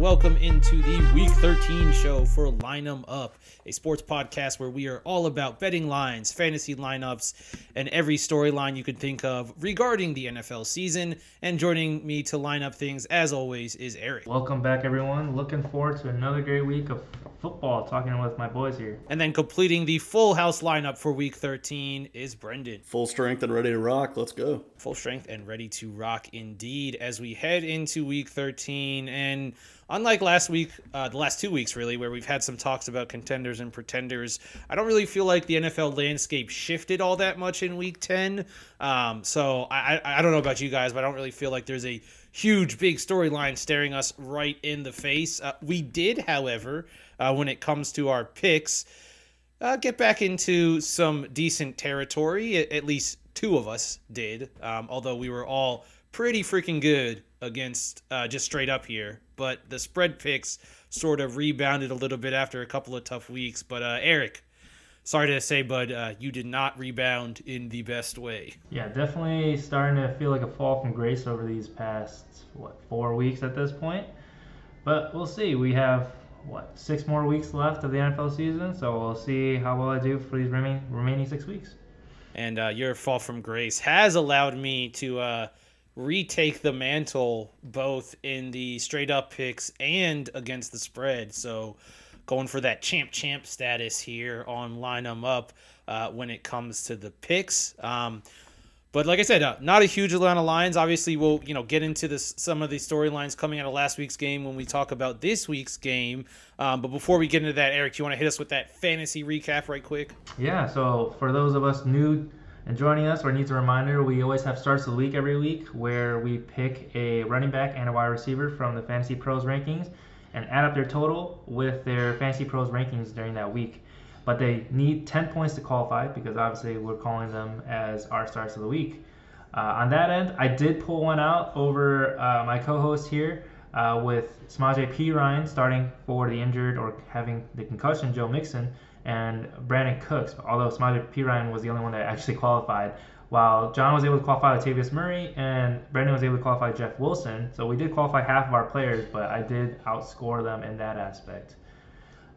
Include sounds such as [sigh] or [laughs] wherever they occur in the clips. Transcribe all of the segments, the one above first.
and welcome into the Week 13 show for Line 'em Up, a sports podcast where we are all about betting lines, fantasy lineups, and every storyline you could think of regarding the NFL season. And joining me to line up things, as always, is Eric. Welcome back, everyone. Looking forward to another great week of football, talking with my boys here. And then completing the full house lineup for Week 13 is Brendan. Full strength and ready to rock. Let's go. Full strength and ready to rock indeed as we head into Week 13. And unlike last week, uh, the last two weeks really, where we've had some talks about contenders and pretenders, I don't really feel like the NFL landscape shifted all that much in Week 10. Um, so I, I, don't know about you guys, but I don't really feel like there's a huge, big storyline staring us right in the face. Uh, we did, however, uh, when it comes to our picks, uh, get back into some decent territory. At, at least two of us did, um, although we were all pretty freaking good against uh, just straight up here. But the spread picks sort of rebounded a little bit after a couple of tough weeks. But uh, Eric, sorry to say, bud, uh, you did not rebound in the best way. Yeah, definitely starting to feel like a fall from grace over these past what four weeks at this point. But we'll see. We have what six more weeks left of the NFL season, so we'll see how well I do for these remaining remaining six weeks. And uh, your fall from grace has allowed me to uh, retake the mantle both in the straight up picks and against the spread. So going for that champ champ status here on line them up uh, when it comes to the picks. Um, but like I said, uh, not a huge amount of lines. Obviously, we'll you know get into this some of the storylines coming out of last week's game when we talk about this week's game. Um, but before we get into that, Eric, you want to hit us with that fantasy recap right quick? Yeah. So for those of us new and joining us, or needs a reminder, we always have starts of the week every week where we pick a running back and a wide receiver from the Fantasy Pros rankings and add up their total with their Fantasy Pros rankings during that week but they need 10 points to qualify because obviously we're calling them as our starts of the week. Uh, on that end, I did pull one out over uh, my co-host here uh, with Perine, starting for the injured or having the concussion, Joe Mixon, and Brandin Cooks. Although Samaje Perine was the only one that actually qualified, while John was able to qualify Latavius Murray and Brandon was able to qualify Jeff Wilson. So we did qualify half of our players, but I did outscore them in that aspect.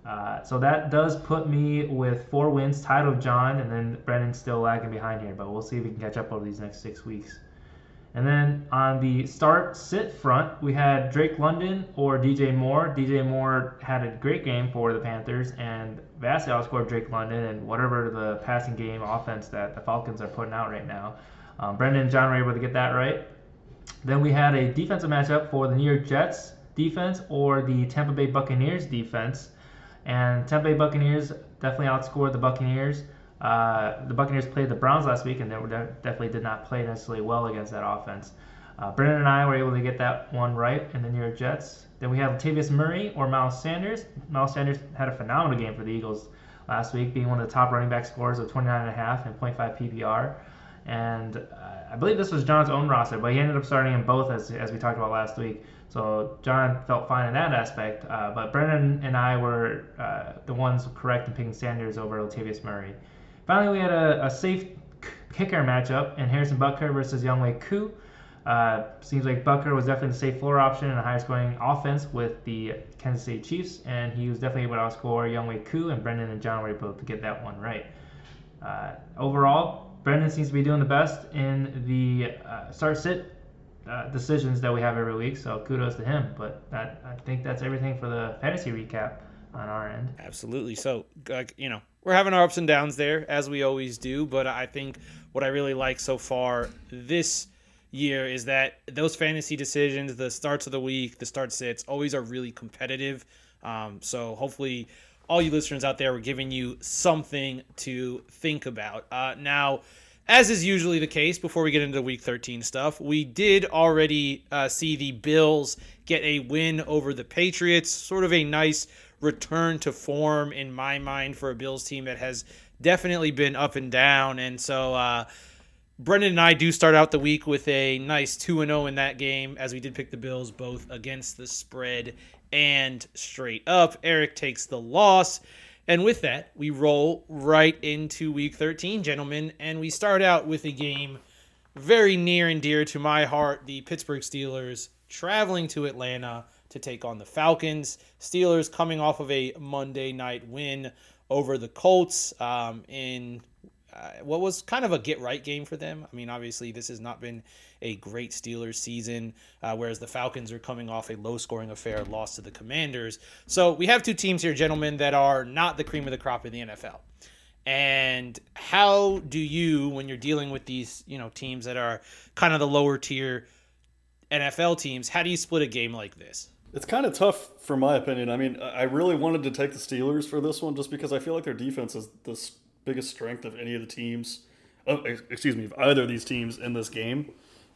Uh, so that does put me with four wins, tied with John, and then Brennan's still lagging behind here. But we'll see if we can catch up over these next six weeks. And then on the start sit front, we had Drake London or DJ Moore. DJ Moore had a great game for the Panthers and vastly outscored Drake London and whatever the passing game offense that the Falcons are putting out right now. Um, Brendan and John were able to get that right. Then we had a defensive matchup for the New York Jets defense or the Tampa Bay Buccaneers defense. And Tampa Bay Buccaneers definitely outscored the Buccaneers. Uh, the Buccaneers played the Browns last week, and they definitely did not play necessarily well against that offense. Uh, Brendan and I were able to get that one right in the New York Jets. Then we have Latavius Murray or Miles Sanders. Miles Sanders had a phenomenal game for the Eagles last week, being one of the top running back scorers of 29.5 and 0.5 PPR. And uh, I believe this was John's own roster, but he ended up starting in both as, as we talked about last week. So John felt fine in that aspect, uh, but Brennan and I were uh, the ones correct in picking Sanders over Latavius Murray. Finally, we had a, a safe kicker matchup in Harrison Butker versus Younghoe Koo. Uh, seems like Butker was definitely the safe floor option and a higher scoring offense with the Kansas City Chiefs, and he was definitely able to outscore Younghoe Koo, and Brendan and John were able to get that one right. Uh, overall, Brendan seems to be doing the best in the uh, start sit uh, decisions that we have every week. So kudos to him. But that I think that's everything for the fantasy recap on our end. Absolutely. So like, you know we're having our ups and downs there as we always do. But I think what I really like so far this year is that those fantasy decisions, the starts of the week, the start sits, always are really competitive. Um, so hopefully. All you listeners out there, we're giving you something to think about. Uh, now, as is usually the case before we get into week 13 stuff, we did already uh, see the Bills get a win over the Patriots. Sort of a nice return to form in my mind for a Bills team that has definitely been up and down. And so, uh, Brendan and I do start out the week with a nice 2 0 in that game, as we did pick the Bills both against the spread and straight up. Eric takes the loss. And with that, we roll right into week 13, gentlemen. And we start out with a game very near and dear to my heart the Pittsburgh Steelers traveling to Atlanta to take on the Falcons. Steelers coming off of a Monday night win over the Colts um, in uh, what was kind of a get right game for them. I mean, obviously, this has not been a great Steelers season, uh, whereas the Falcons are coming off a low scoring affair loss to the Commanders. So we have two teams here, gentlemen, that are not the cream of the crop in the NFL. And how do you, when you're dealing with these, you know, teams that are kind of the lower tier NFL teams, how do you split a game like this? It's kind of tough, for my opinion. I mean, I really wanted to take the Steelers for this one just because I feel like their defense is the biggest strength of any of the teams. Excuse me, of either of these teams in this game.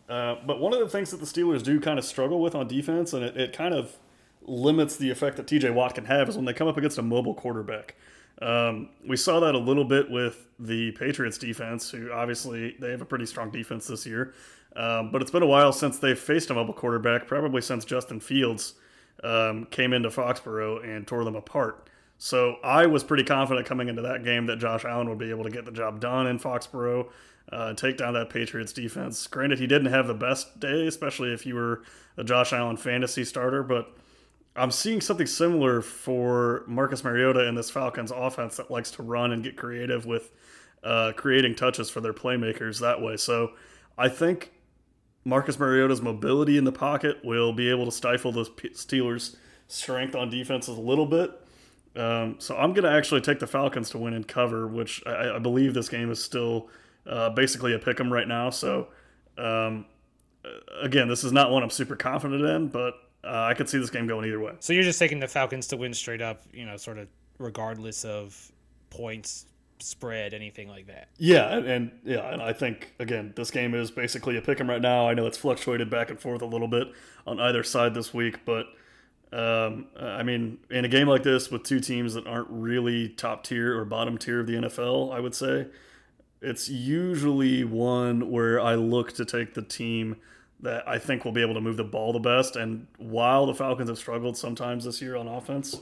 Uh, but one of the things that the Steelers do kind of struggle with on defense, and it, it kind of limits the effect that TJ Watt can have, is when they come up against a mobile quarterback. Um, we saw that a little bit with the Patriots defense, who obviously they have a pretty strong defense this year. Um, but it's been a while since they've faced a mobile quarterback, probably since Justin Fields um, came into Foxborough and tore them apart. So I was pretty confident coming into that game that Josh Allen would be able to get the job done in Foxborough, uh, take down that Patriots defense. Granted, he didn't have the best day, especially if you were a Josh Allen fantasy starter, but I'm seeing something similar for Marcus Mariota in this Falcons offense that likes to run and get creative with uh, creating touches for their playmakers that way. So I think Marcus Mariota's mobility in the pocket will be able to stifle the Steelers' strength on defenses a little bit. Um, so I'm going to actually take the Falcons to win and cover, which I, I believe this game is still uh, basically a pick 'em right now. So um, again, this is not one I'm super confident in, but uh, I could see this game going either way. So you're just taking the Falcons to win straight up, you know, sort of regardless of points spread, anything like that. Yeah, and, yeah, and I think again, this game is basically a pick 'em right now. I know it's fluctuated back and forth a little bit on either side this week, but um, I mean, in a game like this with two teams that aren't really top tier or bottom tier of the NFL, I would say it's usually one where I look to take the team that I think will be able to move the ball the best. And while the Falcons have struggled sometimes this year on offense,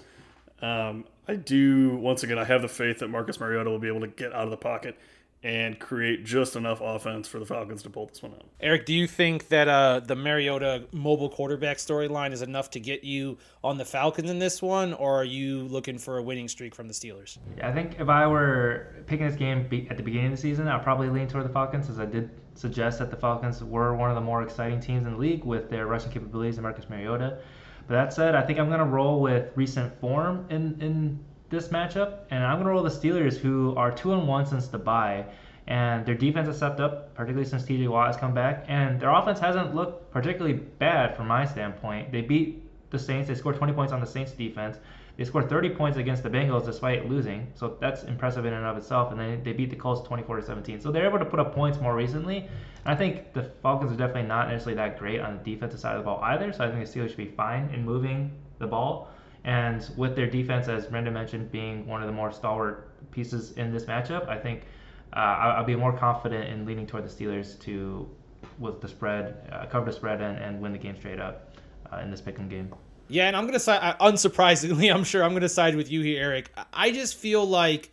um, I do, once again, I have the faith that Marcus Mariota will be able to get out of the pocket and create just enough offense for the Falcons to pull this one out. Eric, do you think that uh, the Mariota mobile quarterback storyline is enough to get you on the Falcons in this one, or are you looking for a winning streak from the Steelers? I think if I were picking this game at the beginning of the season, I'd probably lean toward the Falcons, as I did suggest that the Falcons were one of the more exciting teams in the league with their rushing capabilities and Marcus Mariota. But that said, I think I'm going to roll with recent form in, in this matchup, and I'm going to roll the Steelers, who are two and one since the bye, and their defense has stepped up, particularly since T.J. Watt has come back, and their offense hasn't looked particularly bad from my standpoint. They beat the Saints. They scored 20 points on the Saints defense. They scored 30 points against the Bengals despite losing, so that's impressive in and of itself. And then they beat the Colts 24 to 17. So they're able to put up points more recently. And I think the Falcons are definitely not necessarily that great on the defensive side of the ball either. So I think the Steelers should be fine in moving the ball. And with their defense, as Brendan mentioned, being one of the more stalwart pieces in this matchup, I think uh, I'll be more confident in leaning toward the Steelers to with the spread, uh, cover the spread, and, and win the game straight up uh, in this pick'em game. Yeah, and I'm gonna side. Uh, unsurprisingly, [laughs] I'm sure I'm gonna side with you here, Eric. I just feel like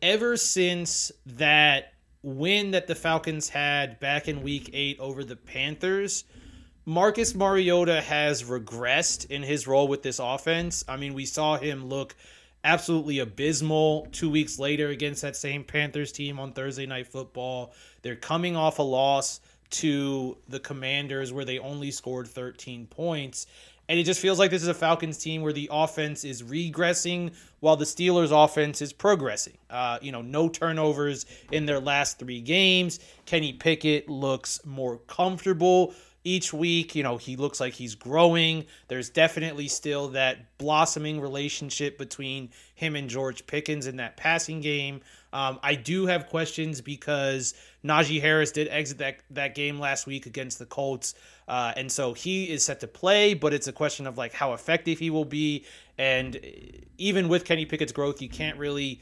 ever since that win that the Falcons had back in Week Eight over the Panthers, Marcus Mariota has regressed in his role with this offense. I mean, we saw him look absolutely abysmal two weeks later against that same Panthers team on Thursday Night Football. They're coming off a loss to the Commanders where they only scored 13 points. And it just feels like this is a Falcons team where the offense is regressing while the Steelers' offense is progressing. Uh, you know, no turnovers in their last three games. Kenny Pickett looks more comfortable each week. You know, he looks like he's growing. There's definitely still that blossoming relationship between him and George Pickens in that passing game. Um, I do have questions because Najee Harris did exit that, that game last week against the Colts. Uh, and so he is set to play, but it's a question of like how effective he will be. And even with Kenny Pickett's growth, you can't really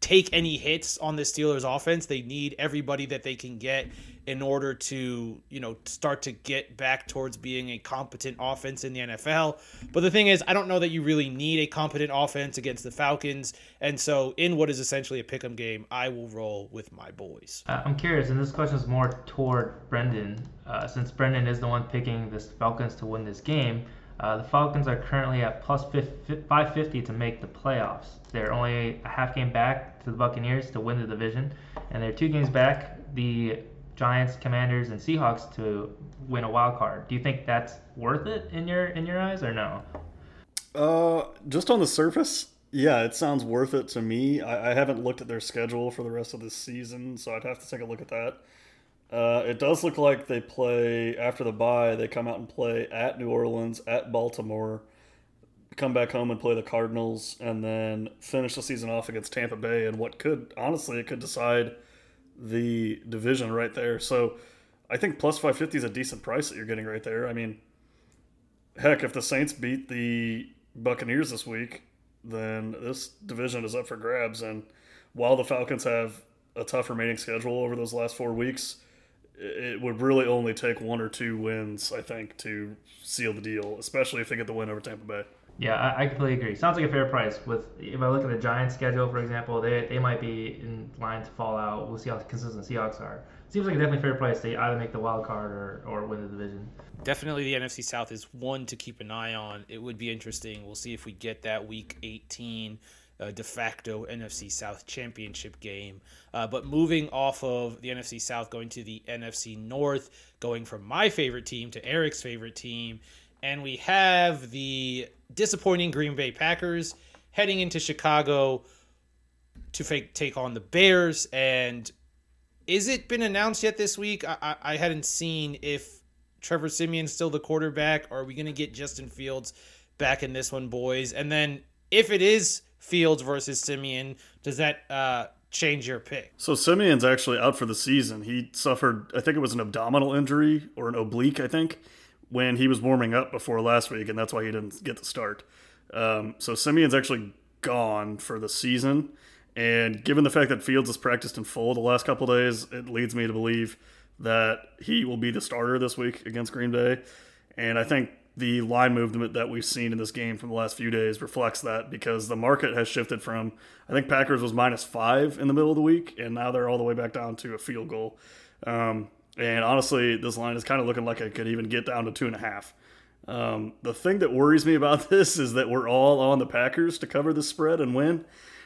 take any hits on the Steelers offense. They need everybody that they can get in order to, you know, start to get back towards being a competent offense in the NFL. But the thing is, I don't know that you really need a competent offense against the Falcons. And so, in what is essentially a pick 'em game, I will roll with my boys. Uh, I'm curious, and this question is more toward Brendan, uh, since Brendan is the one picking the Falcons to win this game. Uh, the Falcons are currently at plus 550 to make the playoffs. They're only a half game back to the Buccaneers to win the division, and they're two games back the Giants, Commanders, and Seahawks to win a wild card. Do you think that's worth it in your in your eyes, or no? Uh, just on the surface, yeah, it sounds worth it to me. I, I haven't looked at their schedule for the rest of this season, so I'd have to take a look at that. Uh, it does look like they play after the bye. They come out and play at New Orleans, at Baltimore, come back home and play the Cardinals, and then finish the season off against Tampa Bay. And what could honestly, it could decide the division right there. So I think plus five fifty is a decent price that you're getting right there. I mean, heck, if the Saints beat the Buccaneers this week, then this division is up for grabs. And while the Falcons have a tough remaining schedule over those last four weeks it would really only take one or two wins, I think, to seal the deal, especially if they get the win over Tampa Bay. Yeah, I, I completely agree. Sounds like a fair price. With if I look at the Giants' schedule, for example, they, they might be in line to fall out. We'll see how consistent Seahawks are. Seems like a definitely fair price to either make the wild card or, or win the division. Definitely, the NFC South is one to keep an eye on. It would be interesting. We'll see if we get that Week 18 uh, de facto NFC South championship game. Uh, but moving off of the NFC South, going to the NFC North, going from my favorite team to Eric's favorite team. And we have the disappointing Green Bay Packers heading into Chicago to fake, take on the Bears. And is it been announced yet this week? I, I, I hadn't seen if Trevor Siemian's still the quarterback. Or are we going to get Justin Fields back in this one, boys? And then if it is Fields versus Siemian, Does that uh, change your pick? So Siemian's actually out for the season. He suffered, I think it was an abdominal injury or an oblique, I think, when he was warming up before last week, and that's why he didn't get the start. Um, so Siemian's actually gone for the season. And given the fact that Fields has practiced in full the last couple days, it leads me to believe that he will be the starter this week against Green Bay. And I think the line movement that we've seen in this game from the last few days reflects that because the market has shifted from I think Packers was minus five in the middle of the week and now they're all the way back down to a field goal. Um, and honestly, this line is kind of looking like it could even get down to two and a half. Um, the thing that worries me about [laughs] this is that we're all on the Packers to cover the spread and win.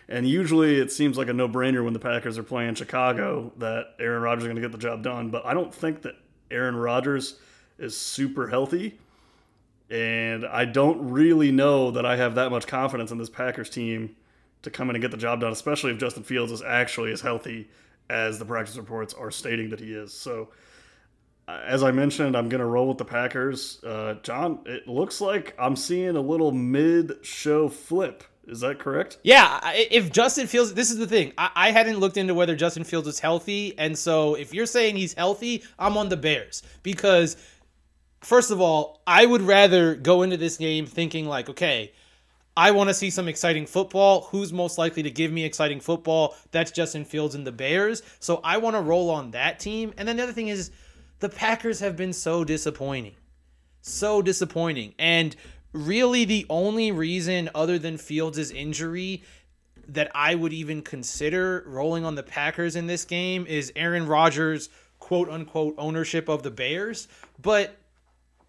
And usually it seems like a no brainer when the Packers are playing Chicago that Aaron Rodgers is going to get the job done. But I don't think that Aaron Rodgers is super healthy. And I don't really know that I have that much confidence in this Packers team to come in and get the job done, especially if Justin Fields is actually as healthy as the practice reports are stating that he is. So, uh, as I mentioned, I'm going to roll with the Packers. Uh, John, it looks like I'm seeing a little mid show flip. Is that correct? Yeah. If Justin Fields, this is the thing. I, I, hadn't looked into whether Justin Fields is healthy. And so if you're saying he's healthy, I'm on the Bears because first of all, I would rather go into this game thinking like, okay, I want to see some exciting football. Who's most likely to give me exciting football? That's Justin Fields and the Bears. So I want to roll on that team. And then the other thing is the Packers have been so disappointing. So disappointing. And really the only reason other than Fields' injury that I would even consider rolling on the Packers in this game is Aaron Rodgers' quote unquote ownership of the Bears. But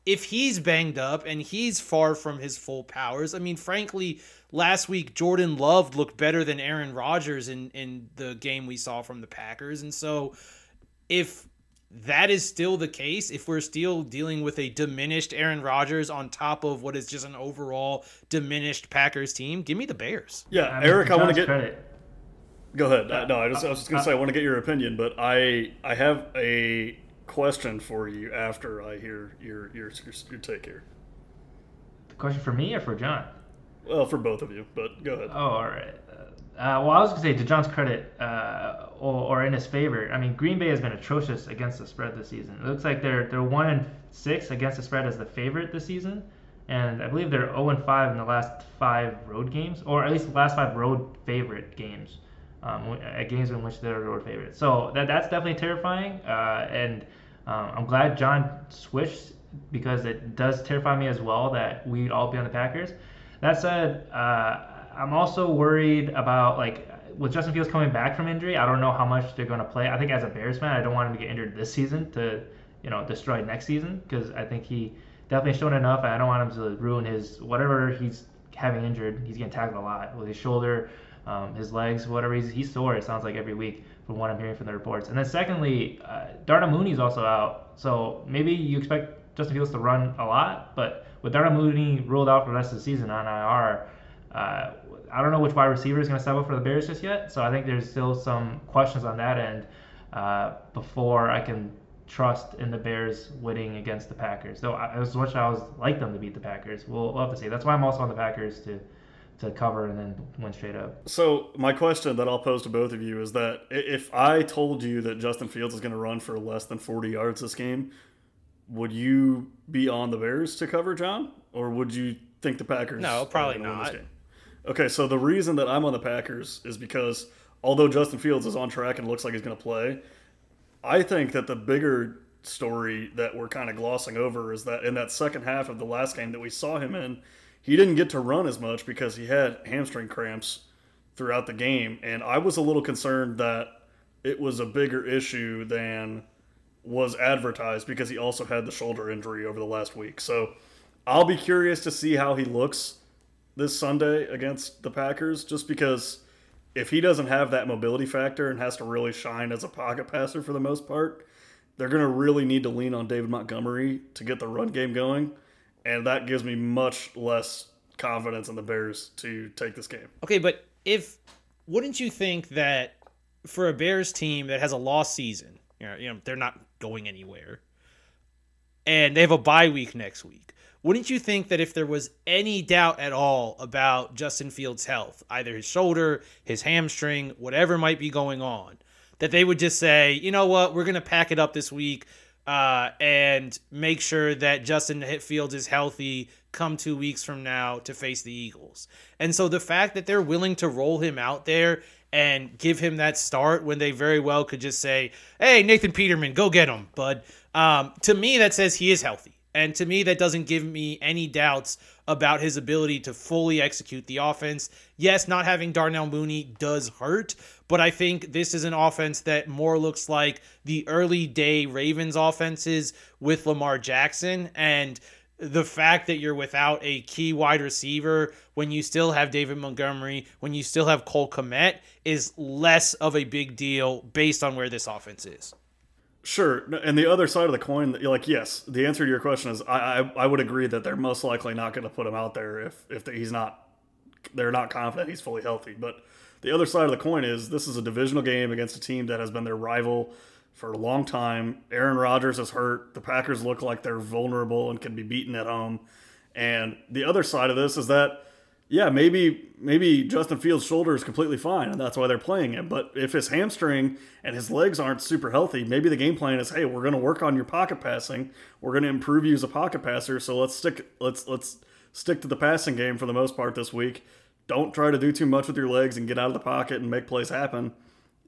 if he's banged up and he's far from his full powers, I mean, frankly, last week Jordan Love looked better than Aaron Rodgers in in the game we saw from the Packers, and so if that is still the case, if we're still dealing with a diminished Aaron Rodgers on top of what is just an overall diminished Packers team, give me the Bears. Yeah, I mean, Eric, I want to get. Credit. Go ahead. Uh, no, I, just, I was just going to uh, say I want to get your opinion, but I I have a question for you after I hear your your your, your take here. The question for me or for John? Well, for both of you, but go ahead. Oh, all right. Uh, well, I was gonna say to John's credit, uh, or, or, in his favor. I mean, Green Bay has been atrocious against the spread this season. It looks like they're they're one and six against the spread as the favorite this season, and I believe they're zero and five in the last five road games, or at least the last five road favorite games um, games in which they're road favorites. So that that's definitely terrifying. Uh, and um, I'm glad John switched because it does terrify me as well that we'd all be on the Packers. That said, uh, I'm also worried about like with Justin Fields coming back from injury. I don't know how much they're going to play. I think as a Bears fan, I don't want him to get injured this season to you know destroy next season because I think he definitely shown enough. I don't want him to ruin his whatever he's having injured. He's getting tackled a lot with his shoulder, um, his legs, whatever. He's, he's sore. It sounds like every week from what I'm hearing from the reports. And then secondly, uh, Darnell Mooney's also out, so maybe you expect Justin Fields to run a lot, but with Darnell Mooney ruled out for the rest of the season on IR. Uh, I don't know which wide receiver is going to step up for the Bears just yet, so I think there's still some questions on that end uh, before I can trust in the Bears winning against the Packers. Though I, as much as I was like them to beat the Packers, we'll, we'll have to see. That's why I'm also on the Packers to to cover and then went straight up. So my question that I'll pose to both of you is that if I told you that Justin Fields is going to run for less than 40 yards this game, would you be on the Bears to cover, John, or would you think the Packers? No, probably not. Okay, so the reason that I'm on the Packers is because although Justin Fields is on track and looks like he's going to play, I think that the bigger story that we're kind of glossing over is that in that second half of the last game that we saw him in, he didn't get to run as much because he had hamstring cramps throughout the game. And I was a little concerned that it was a bigger issue than was advertised because he also had the shoulder injury over the last week. So I'll be curious to see how he looks this Sunday against the Packers just because if he doesn't have that mobility factor and has to really shine as a pocket passer for the most part, they're going to really need to lean on David Montgomery to get the run game going. And that gives me much less confidence in the Bears to take this game. Okay, but if wouldn't you think that for a Bears team that has a lost season, you know, you know they're not going anywhere, and they have a bye week next week, wouldn't you think that if there was any doubt at all about Justin Fields' health, either his shoulder, his hamstring, whatever might be going on, that they would just say, you know what, we're going to pack it up this week uh, and make sure that Justin Fields is healthy come two weeks from now to face the Eagles. And so the fact that they're willing to roll him out there and give him that start when they very well could just say, hey, Nathan Peterman, go get him. But um, to me, that says he is healthy. And to me, that doesn't give me any doubts about his ability to fully execute the offense. Yes, not having Darnell Mooney does hurt, but I think this is an offense that more looks like the early day Ravens offenses with Lamar Jackson. And the fact that you're without a key wide receiver when you still have David Montgomery, when you still have Cole Kmet, is less of a big deal based on where this offense is. Sure, and the other side of the coin, like yes, the answer to your question is I I, I would agree that they're most likely not going to put him out there if if he's not they're not confident he's fully healthy. But the other side of the coin is this is a divisional game against a team that has been their rival for a long time. Aaron Rodgers is hurt. The Packers look like they're vulnerable and can be beaten at home. And the other side of this is that yeah, maybe maybe Justin Fields' shoulder is completely fine, and that's why they're playing him. But if his hamstring and his legs aren't super healthy, maybe the game plan is, hey, we're going to work on your pocket passing. We're going to improve you as a pocket passer. So let's stick let's let's stick to the passing game for the most part this week. Don't try to do too much with your legs and get out of the pocket and make plays happen.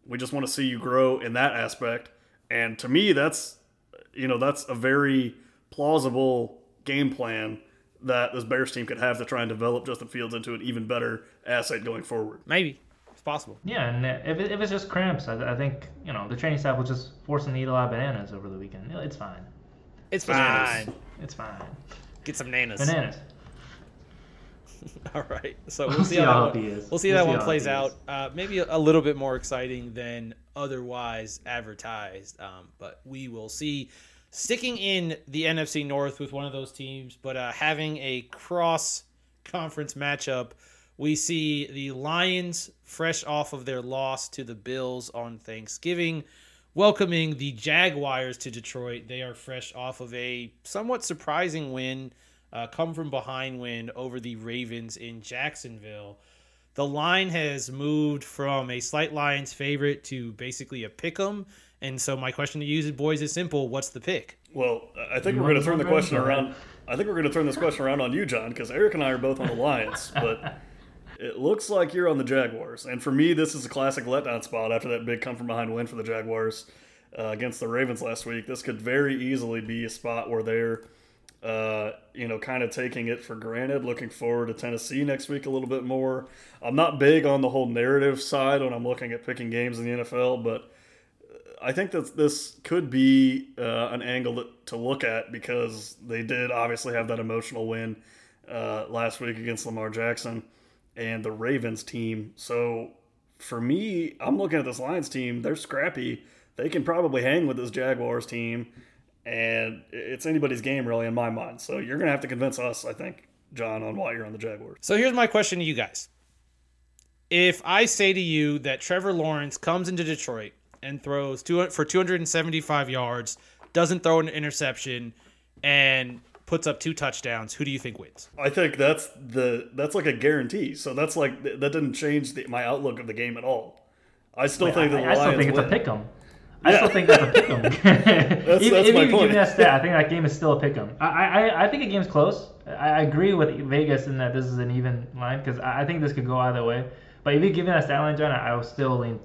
We just want to see you grow in that aspect. And to me, that's you know that's a very plausible game plan that this Bears team could have to try and develop Justin Fields into an even better asset going forward. Maybe it's possible. Yeah, and if, it, if it's just cramps, I, I think you know the training staff was just forcing to eat a lot of bananas over the weekend. It's fine. It's bananas. fine. It's fine. Get some nanas. Bananas. [laughs] All right, so we'll, we'll see, see, how, that one, we'll see we'll how that one plays out. Uh, maybe a, a, little bit more exciting than otherwise advertised, um, but we will see sticking in the NFC North with one of those teams, but uh, having a cross conference matchup, we see the Lions fresh off of their loss to the Bills on Thanksgiving, welcoming the Jaguars to Detroit. They are fresh off of a somewhat surprising win, uh, come from behind win over the Ravens in Jacksonville. The line has moved from a slight Lions favorite to basically a pick 'em and so my question to you, boys, is simple: What's the pick? Well, I think you we're going to turn the question around. I think we're going to turn this question around on you, John, because Eric and I are both on the Lions, [laughs] but it looks like you're on the Jaguars. And for me, this is a classic letdown spot after that big come from behind win for the Jaguars uh, against the Ravens last week. This could very easily be a spot where they're, uh, you know, kind of taking it for granted. Looking forward to Tennessee next week a little bit more. I'm not big on the whole narrative side when I'm looking at picking games in the NFL, but I think that this could be uh, an angle that, to look at because they did obviously have that emotional win uh, last week against Lamar Jackson and the Ravens team. So for me, I'm looking at this Lions team. They're scrappy. They can probably hang with this Jaguars team, and it's anybody's game really in my mind. So you're gonna have to convince us, I think, John, on why you're on the Jaguars. So here's my question to you guys. If I say to you that Trevor Lawrence comes into Detroit and throws two, for 275 yards, doesn't throw an interception, and puts up two touchdowns, who do you think wins? I think that's the that's like a guarantee. So that's like that didn't change the, my outlook of the game at all. I still Wait, think the I, I still think it's win. a pick 'em. [laughs] I still think that's a pick 'em. that's [laughs] even even my if you point. give me that stat, I think that game is still a pick 'em. I, I I think the game's close. I, I agree with Vegas in that this is an even line because I, I think this could go either way. But if you give me that stat line, John, I, I will still lean.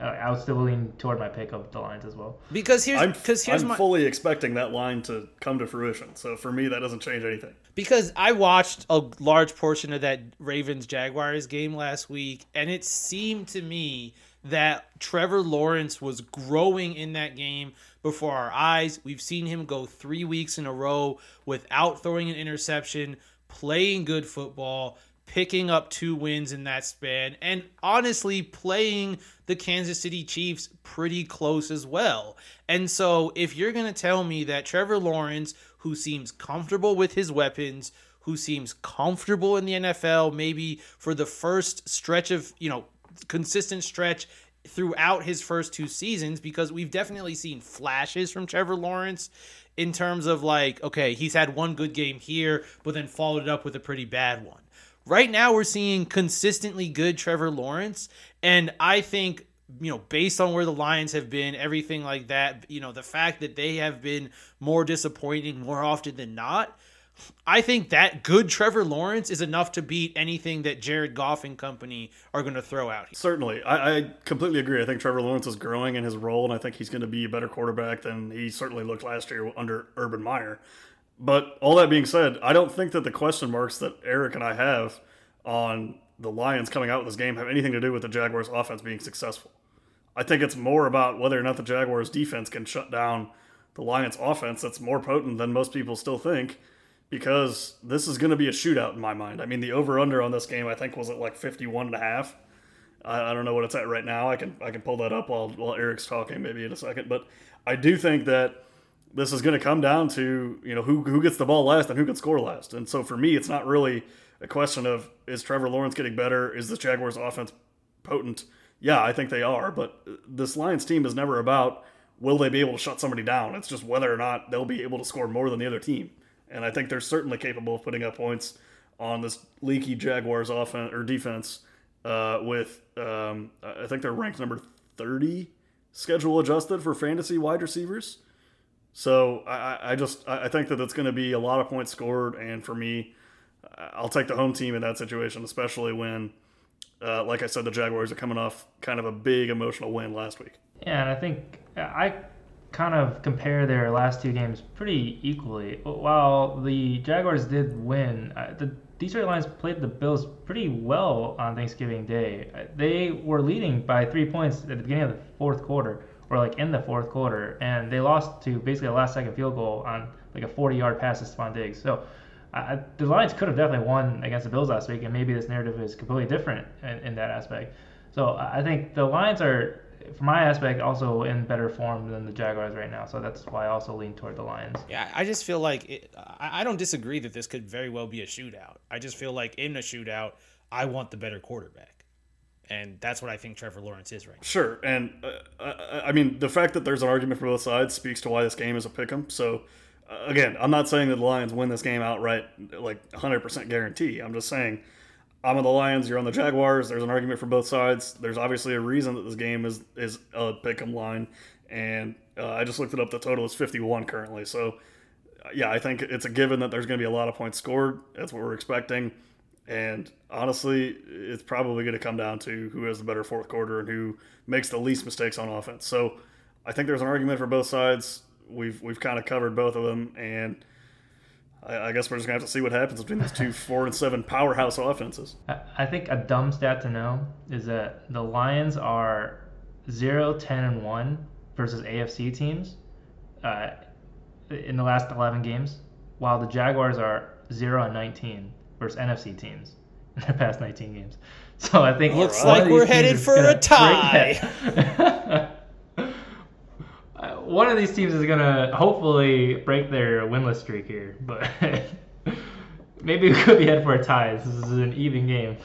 Uh, I would still lean toward my pick of the Lions as well. Because here's I'm, because here's I'm my fully expecting that line to come to fruition. So for me, that doesn't change anything. because I watched a large portion of that Ravens Jaguars game last week, and it seemed to me that Trevor Lawrence was growing in that game before our eyes. We've seen him go three weeks in a row without throwing an interception, playing good football, picking up two wins in that span, and honestly playing the Kansas City Chiefs pretty close as well. And so, if you're going to tell me that Trevor Lawrence, who seems comfortable with his weapons, who seems comfortable in the NFL, maybe for the first stretch of, you know, consistent stretch throughout his first two seasons, because we've definitely seen flashes from Trevor Lawrence in terms of like, okay, he's had one good game here, but then followed it up with a pretty bad one. Right now, we're seeing consistently good Trevor Lawrence, and I think you know, based on where the Lions have been, everything like that, you know, the fact that they have been more disappointing more often than not, I think that good Trevor Lawrence is enough to beat anything that Jared Goff and company are going to throw out. Certainly, I, I completely agree. I think Trevor Lawrence is growing in his role, and I think he's going to be a better quarterback than he certainly looked last year under Urban Meyer. But all that being said, I don't think that the question marks that Eric and I have on the Lions coming out with this game have anything to do with the Jaguars' offense being successful. I think it's more about whether or not the Jaguars' defense can shut down the Lions' offense that's more potent than most people still think because this is going to be a shootout in my mind. I mean, the over under on this game I think was at like 51 and a half. I, I don't know what it's at right now. I can I can pull that up while while Eric's talking maybe in a second, but I do think that this is going to come down to, you know, who who gets the ball last and who can score last. And so for me, it's not really a question of is Trevor Lawrence getting better? Is the Jaguars offense potent? Yeah, I think they are, but this Lions team is never about will they be able to shut somebody down. It's just whether or not they'll be able to score more than the other team. And I think they're certainly capable of putting up points on this leaky Jaguars offense or defense. Uh, with um, I think they're ranked number thirty schedule adjusted for fantasy wide receivers. So I, I just I think that it's going to be a lot of points scored, and for me, I'll take the home team in that situation, especially when, uh, like I said, the Jaguars are coming off kind of a big emotional win last week. Yeah, and I think I kind of compare their last two games pretty equally. While the Jaguars did win, uh, the Detroit Lions played the Bills pretty well on Thanksgiving Day. Uh, They were leading by three points at the beginning of the fourth quarter, or like in the fourth quarter, and they lost to basically a last second field goal on like a 40 yard pass to Stefon Diggs. So uh, the Lions could have definitely won against the Bills last week, and maybe this narrative is completely different in, in that aspect. So I think the Lions are, from my aspect, also in better form than the Jaguars right now. So that's why I also lean toward the Lions. Yeah, I just feel like it, I I don't disagree that this could very well be a shootout. I just feel like in a shootout, I want the better quarterback, and that's what I think Trevor Lawrence is right now. Sure, and uh, I, I mean the fact that there's an argument for both sides speaks to why this game is a pick 'em. So uh, again, I'm not saying that the Lions win this game outright, like 100% guarantee. I'm just saying I'm on the Lions, you're on the Jaguars. There's an argument for both sides. There's obviously a reason that this game is is a pick 'em line, and uh, I just looked it up. The total is 51 currently. So uh, yeah, I think it's a given that there's going to be a lot of points scored. That's what we're expecting. And honestly, it's probably going to come down to who has the better fourth quarter and who makes the least mistakes on offense. So I think there's an argument for both sides. We've we've kind of covered both of them, and I, I guess we're just gonna have to see what happens between these two four and seven powerhouse offenses. I- think a dumb stat to know is that the Lions are 0, 10, and 1 versus AFC teams uh, in the last 11 games, while the Jaguars are 0 and 19 versus NFC teams in the past 19 games. [laughs] So I think Looks like we're headed for a tie. [laughs] Uh, one of these teams is gonna hopefully break their winless streak here, [laughs] but maybe we could be headed for a tie. This is an even game.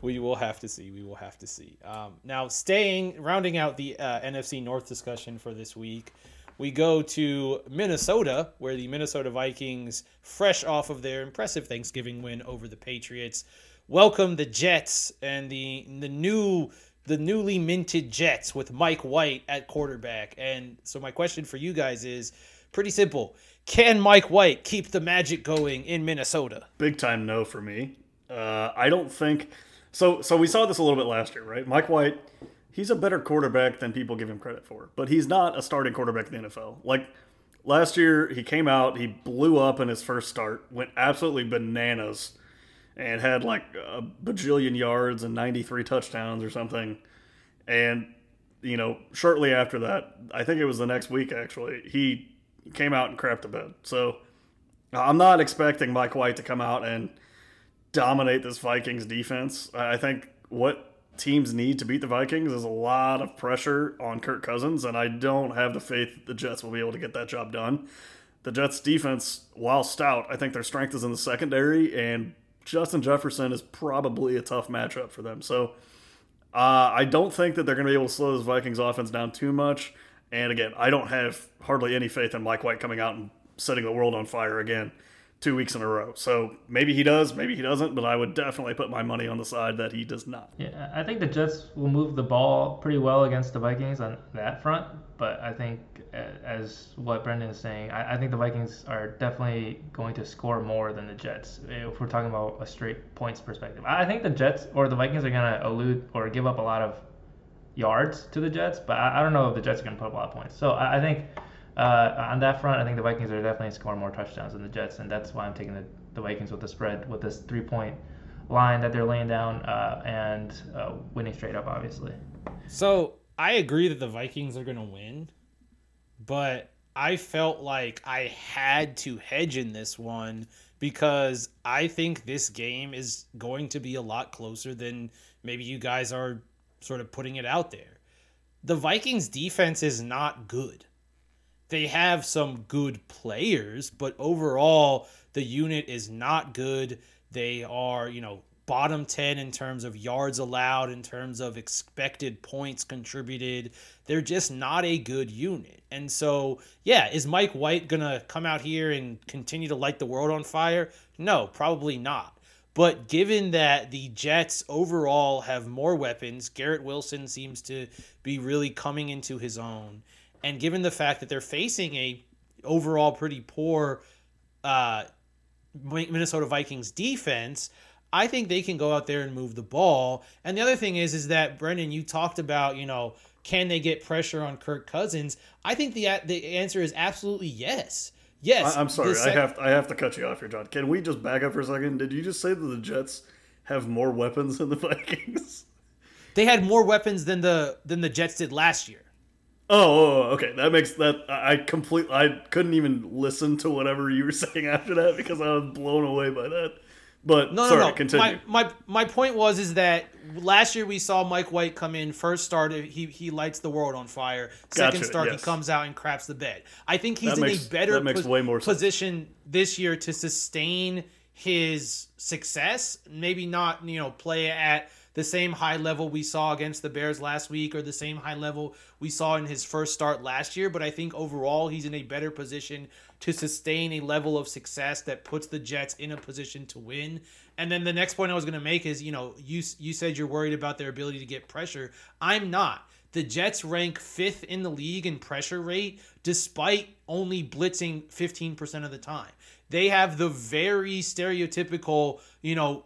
We will have to see. We will have to see. Um, now, staying, rounding out the uh, NFC North discussion for this week, we go to Minnesota, where the Minnesota Vikings, fresh off of their impressive Thanksgiving win over the Patriots, welcome the Jets and the the new the newly minted Jets with Mike White at quarterback. And so, my question for you guys is pretty simple: Can Mike White keep the magic going in Minnesota? Big time no for me. Uh, I don't think so. So we saw this a little bit last year, right? Mike White, he's a better quarterback than people give him credit for, but he's not a starting quarterback in the NFL. Like last year, he came out, he blew up in his first start, went absolutely bananas, and had like a bajillion yards and 93 touchdowns or something. And you know, shortly after that, I think it was the next week actually, he came out and crapped the bed. So I'm not expecting Mike White to come out and dominate this Vikings defense. I think what teams need to beat the Vikings is a lot of pressure on Kirk Cousins, and I don't have the faith that the Jets will be able to get that job done. The Jets defense, while stout, I think their strength is in the secondary, and Justin Jefferson is probably a tough matchup for them. So uh, I don't think that they're going to be able to slow this Vikings offense down too much. And again, I don't have hardly any faith in Mike White coming out and setting the world on fire again two weeks in a row. So maybe he does, maybe he doesn't, but I would definitely put my money on the side that he does not. Yeah, I think the Jets will move the ball pretty well against the Vikings on that front. But I think, as what Brendan is saying, I, I think the Vikings are definitely going to score more than the Jets eh, if we're talking about a straight points perspective. I think the Jets or the Vikings are going to elude or give up a lot of yards to the Jets, but I, I don't know if the Jets are going to put up a lot of points. So I, I think uh, on that front, I think the Vikings are definitely scoring more touchdowns than the Jets, and that's why I'm taking the, the Vikings with the spread with this three point line that they're laying down uh, and uh, winning straight up, obviously. So I agree that the Vikings are going to win, but I felt like I had to hedge in this one because I think this game is going to be a lot closer than maybe you guys are sort of putting it out there. The Vikings defense is not good. They have some good players, but overall the unit is not good. They are, you know, bottom 10 in terms of yards allowed, in terms of expected points contributed. They're just not a good unit. And so, yeah, is Mike White going to come out here and continue to light the world on fire? No, probably not. But given that the Jets overall have more weapons, Garrett Wilson seems to be really coming into his own. And given the fact that they're facing a overall pretty poor uh, Minnesota Vikings defense, I think they can go out there and move the ball. And the other thing is, is that Brendan, you talked about, you know, can they get pressure on Kirk Cousins? I think the the answer is absolutely yes. Yes. I, am sorry, sec- I have I have to cut you off here, John. Can we just back up for a second? Did you just say that the Jets have more weapons than the [laughs] Vikings? They had more weapons than the than the Jets did last year. Oh, oh, oh, okay. That makes that I complete. I couldn't even listen to whatever you were [laughs] saying after that because I was blown away by that. But No, sorry, no, no. continue. My, my my point was is that last year we saw Mike White come in first start he he lights the world on fire. Second Gotcha, start yes. he comes out and craps the bed. I think he's That in makes- a better that makes more position this year to sustain his success. Maybe not you know play at the same high level we saw against the Bears last week or the same high level we saw in his first start last year, but I think overall he's in a better position to sustain a level of success that puts the Jets in a position to win. And then the next point I was going to make is, you know, you you said you're worried about their ability to get pressure. I'm not. The Jets rank 5th in the league in pressure rate despite only blitzing 15% of the time. They have the very stereotypical, you know,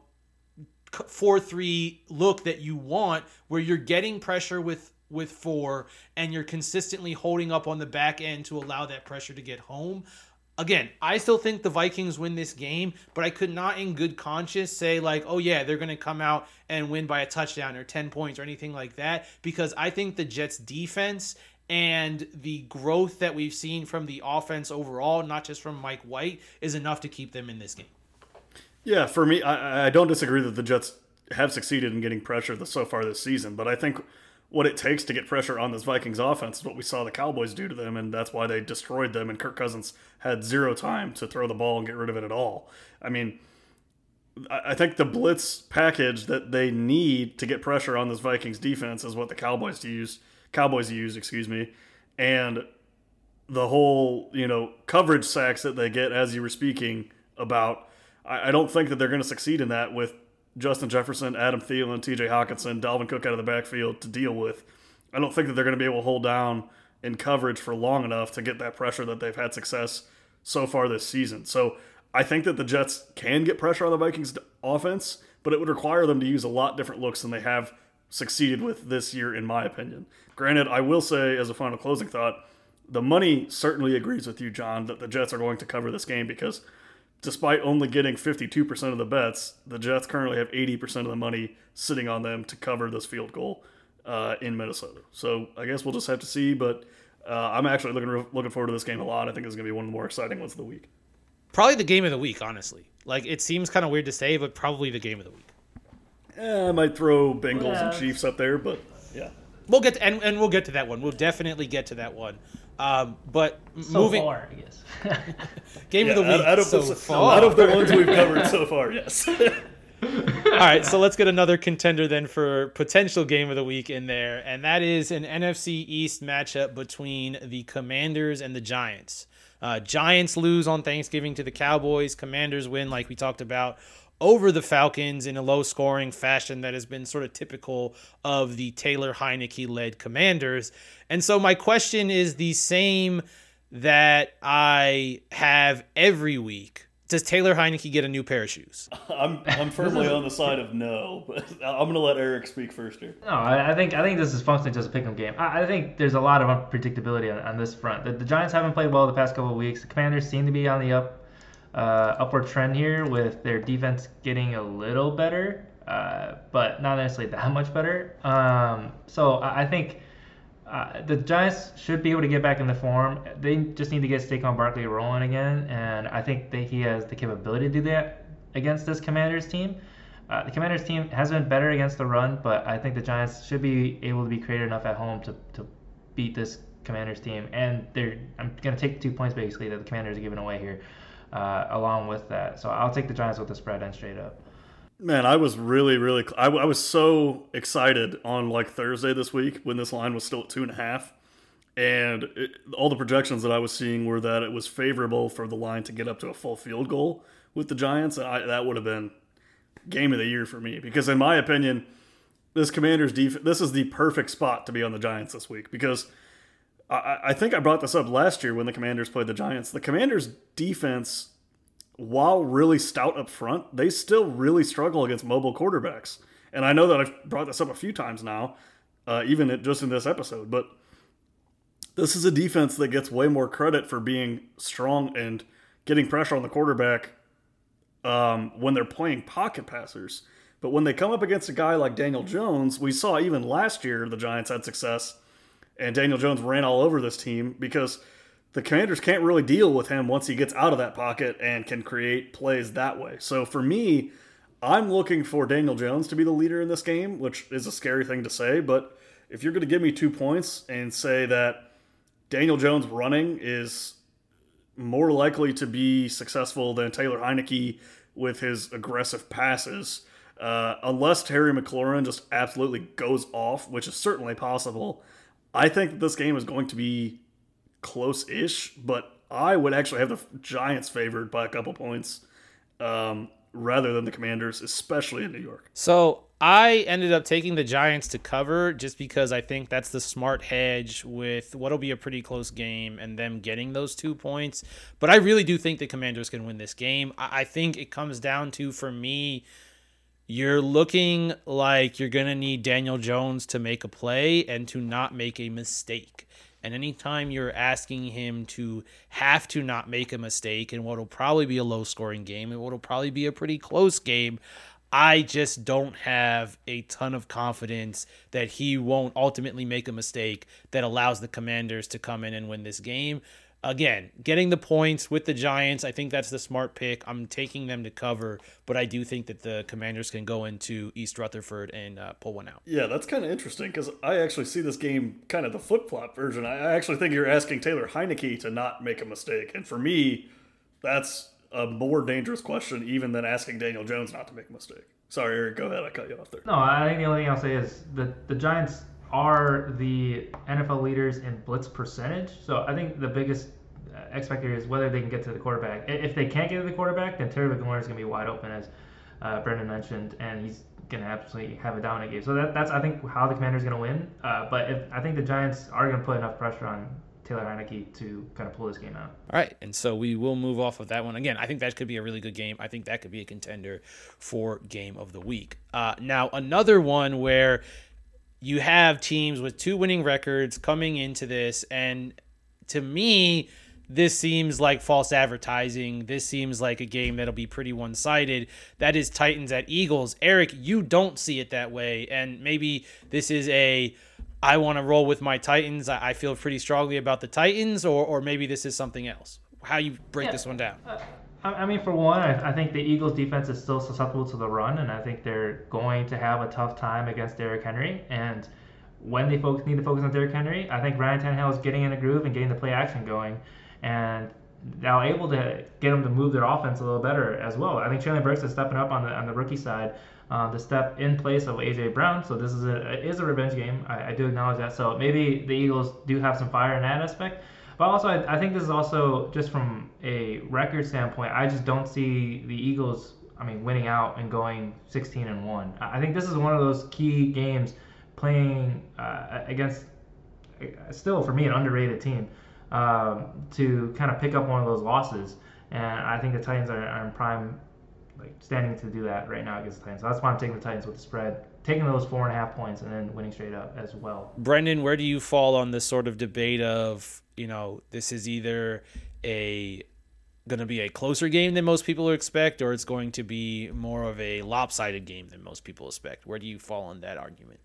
four three look that you want, where you're getting pressure with with four and you're consistently holding up on the back end to allow that pressure to get home. Again, I still think the Vikings win this game, but I could not, in good conscience, say like, "Oh yeah, they're going to come out and win by a touchdown or ten points or anything like that," because I think the Jets' defense and the growth that we've seen from the offense overall, not just from Mike White, is enough to keep them in this game. Yeah, for me, I, I don't disagree that the Jets have succeeded in getting pressure so far this season, but I think what it takes to get pressure on this Vikings offense is what we saw the Cowboys do to them, and that's why they destroyed them. And Kirk Cousins had zero time to throw the ball and get rid of it at all. I mean, I think the blitz package that they need to get pressure on this Vikings defense is what the Cowboys use. Cowboys use, excuse me, and the whole you know coverage sacks that they get, as you were speaking about. I, I don't think that they're going to succeed in that with Justin Jefferson, Adam Thielen, T.J. Hockenson, Dalvin Cook out of the backfield to deal with. I don't think that they're going to be able to hold down in coverage for long enough to get that pressure that they've had success so far this season. So I think that the Jets can get pressure on the Vikings offense, but it would require them to use a lot different looks than they have succeeded with this year, in my opinion. Granted, I will say, as a final closing thought, the money certainly agrees with you, John, that the Jets are going to cover this game because – despite only getting 52% of the bets, the Jets currently have 80% of the money sitting on them to cover this field goal uh, in Minnesota. So I guess we'll just have to see. But uh, I'm actually looking looking forward to this game a lot. I think it's going to be one of the more exciting ones of the week. Probably the game of the week, honestly. Like it seems kind of weird to say, but probably the game of the week. Eh, I might throw Bengals yeah. and Chiefs up there, but yeah. We'll get to, and and we'll get to that one. We'll definitely get to that one. Um, but so moving far, I guess. [laughs] game yeah, of the week out, of so the, far. Out of the ones we've covered so far, yes. [laughs] All right, so let's get another contender then for potential game of the week in there, and that is an NFC East matchup between the Commanders and the Giants. Uh, Giants lose on Thanksgiving to the Cowboys. Commanders win, like we talked about, over the Falcons in a low scoring fashion that has been sort of typical of the Taylor Heinicke led commanders. And so my question is the same that I have every week. Does Taylor Heinicke get a new pair of shoes? [laughs] I'm I'm firmly on the side of no, but [laughs] I'm going to let Eric speak first here. No, I, think I think this is functionally just a pick'em game. I, I, think there's a lot of unpredictability on, on this front. The, the, Giants haven't played well the past couple of weeks. The Commanders seem to be on the up uh, upward trend here with their defense getting a little better, uh, but not necessarily that much better. Um, so I, think uh, the Giants should be able to get back in the form. They just need to get Saquon Barkley rolling again, and I think that he has the capability to do that against this Commanders team. Uh, the Commanders team has been better against the run, but I think the Giants should be able to be creative enough at home to, to beat this Commanders team. And they're I'm to take two points basically that the Commanders are giving away here uh, along with that. So I'll take the Giants with the spread and straight up. Man, I was really, really, I, I was so excited on like Thursday this week when this line was still at two and a half. And it, all the projections that I was seeing were that it was favorable for the line to get up to a full field goal with the Giants. I, that would have been game of the year for me because, in my opinion, this Commanders defense, this is the perfect spot to be on the Giants this week because I, I think I brought this up last year when the Commanders played the Giants. The Commanders' defense, while really stout up front, they still really struggle against mobile quarterbacks. And I know that I've brought this up a few times now, uh, even just in this episode, but this is a defense that gets way more credit for being strong and getting pressure on the quarterback um, when they're playing pocket passers. But when they come up against a guy like Daniel Jones, we saw even last year the Giants had success and Daniel Jones ran all over this team because the Commanders can't really deal with him once he gets out of that pocket and can create plays that way. So for me, I'm looking for Daniel Jones to be the leader in this game, which is a scary thing to say, but if you're going to give me two points and say that Daniel Jones running is more likely to be successful than Taylor Heinicke with his aggressive passes, uh, unless Terry McLaurin just absolutely goes off, which is certainly possible, I think this game is going to be close-ish, but I would actually have the Giants favored by a couple points um, rather than the Commanders, especially in New York. So I ended up taking the Giants to cover just because I think that's the smart hedge with what'll be a pretty close game and them getting those two points. But I really do think the Commanders can win this game. I think it comes down to, for me, you're looking like you're going to need Daniel Jones to make a play and to not make a mistake. And anytime you're asking him to have to not make a mistake in what will probably be a low scoring game and what will probably be a pretty close game, I just don't have a ton of confidence that he won't ultimately make a mistake that allows the Commanders to come in and win this game. Again, getting the points with the Giants, I think that's the smart pick. I'm taking them to cover, but I do think that the Commanders can go into East Rutherford and uh, pull one out. Yeah, that's kind of interesting because I actually see this game kind of the flip flop version. I actually think you're asking Taylor Heinicke to not make a mistake, and for me, that's a more dangerous question even than asking Daniel Jones not to make a mistake. Sorry, Eric, go ahead. I cut you off there. No, I think the only thing I'll say is that the Giants are the NFL leaders in blitz percentage. So I think the biggest uh, X factor is whether they can get to the quarterback. If they can't get to the quarterback, then Terry McLaurin is going to be wide open, as uh, Brendan mentioned, and he's going to absolutely have a dominant game. So that, that's I think how the Commanders going to win. Uh, but if, I think the Giants are going to put enough pressure on Taylor Heinicke to kind of pull this game out. All right, and so we will move off of that one. Again, I think that could be a really good game. I think that could be a contender for game of the week. Uh, now, another one where you have teams with two winning records coming into this, and to me, this seems like false advertising. This seems like a game that'll be pretty one sided. That is Titans at Eagles. Eric, you don't see it that way. And maybe this is a I want to roll with my Titans. I, feel pretty strongly about the Titans, or or maybe this is something else. How you break yeah. this one down? Uh, I mean, for one, I, I, think the Eagles' defense is still susceptible to the run, and I think they're going to have a tough time against Derrick Henry. And when they focus, need to focus on Derrick Henry, I think Ryan Tannehill is getting in a groove and getting the play action going, and now able to get them to move their offense a little better as well. I think Treylon Burks is stepping up on the on the rookie side uh, to step in place of AJ Brown. So this is a is a revenge game. I, I, do acknowledge that. So maybe the Eagles do have some fire in that aspect. But also, I, I, think this is also just from a record standpoint. I just don't see the Eagles. I mean, winning out and going 16 and one. I think this is one of those key games playing uh, against still for me an underrated team um, to kind of pick up one of those losses. And I think the Titans are, are in prime like standing to do that right now against the Titans. So that's why I'm taking the Titans with the spread, taking those four and a half points, and then winning straight up as well. Brendan, where do you fall on this sort of debate of you know this is either a going to be a closer game than most people expect, or it's going to be more of a lopsided game than most people expect? Where do you fall on that argument?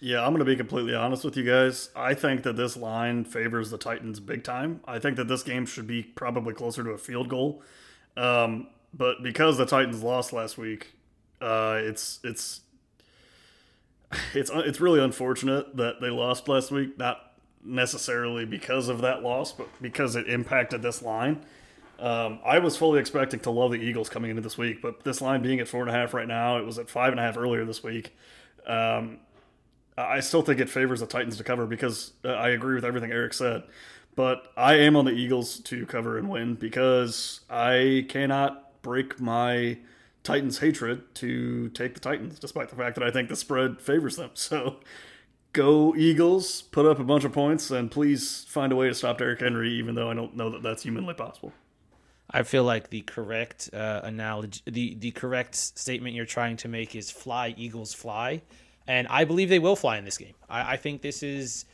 Yeah, I'm going to be completely honest with you guys. I think that this line favors the Titans big time. I think that this game should be probably closer to a field goal. Um, but because the Titans lost last week, uh, it's it's [sighs] it's it's really unfortunate that they lost last week. Not necessarily because of that loss, but because it impacted this line. Um, I was fully expecting to love the Eagles coming into this week, but this line being at four and a half right now, it was at five and a half earlier this week. Um, I still think it favors the Titans to cover because uh, I agree with everything Eric said. But I am on the Eagles to cover and win because I cannot break my Titans hatred to take the Titans, despite the fact that I think the spread favors them. [laughs] So go Eagles, put up a bunch of points, and please find a way to stop Derrick Henry, even though I don't know that that's humanly possible. I feel like the correct uh, analogy, the the correct statement you're trying to make is "fly Eagles fly," and I believe they will fly in this game. I, I think this is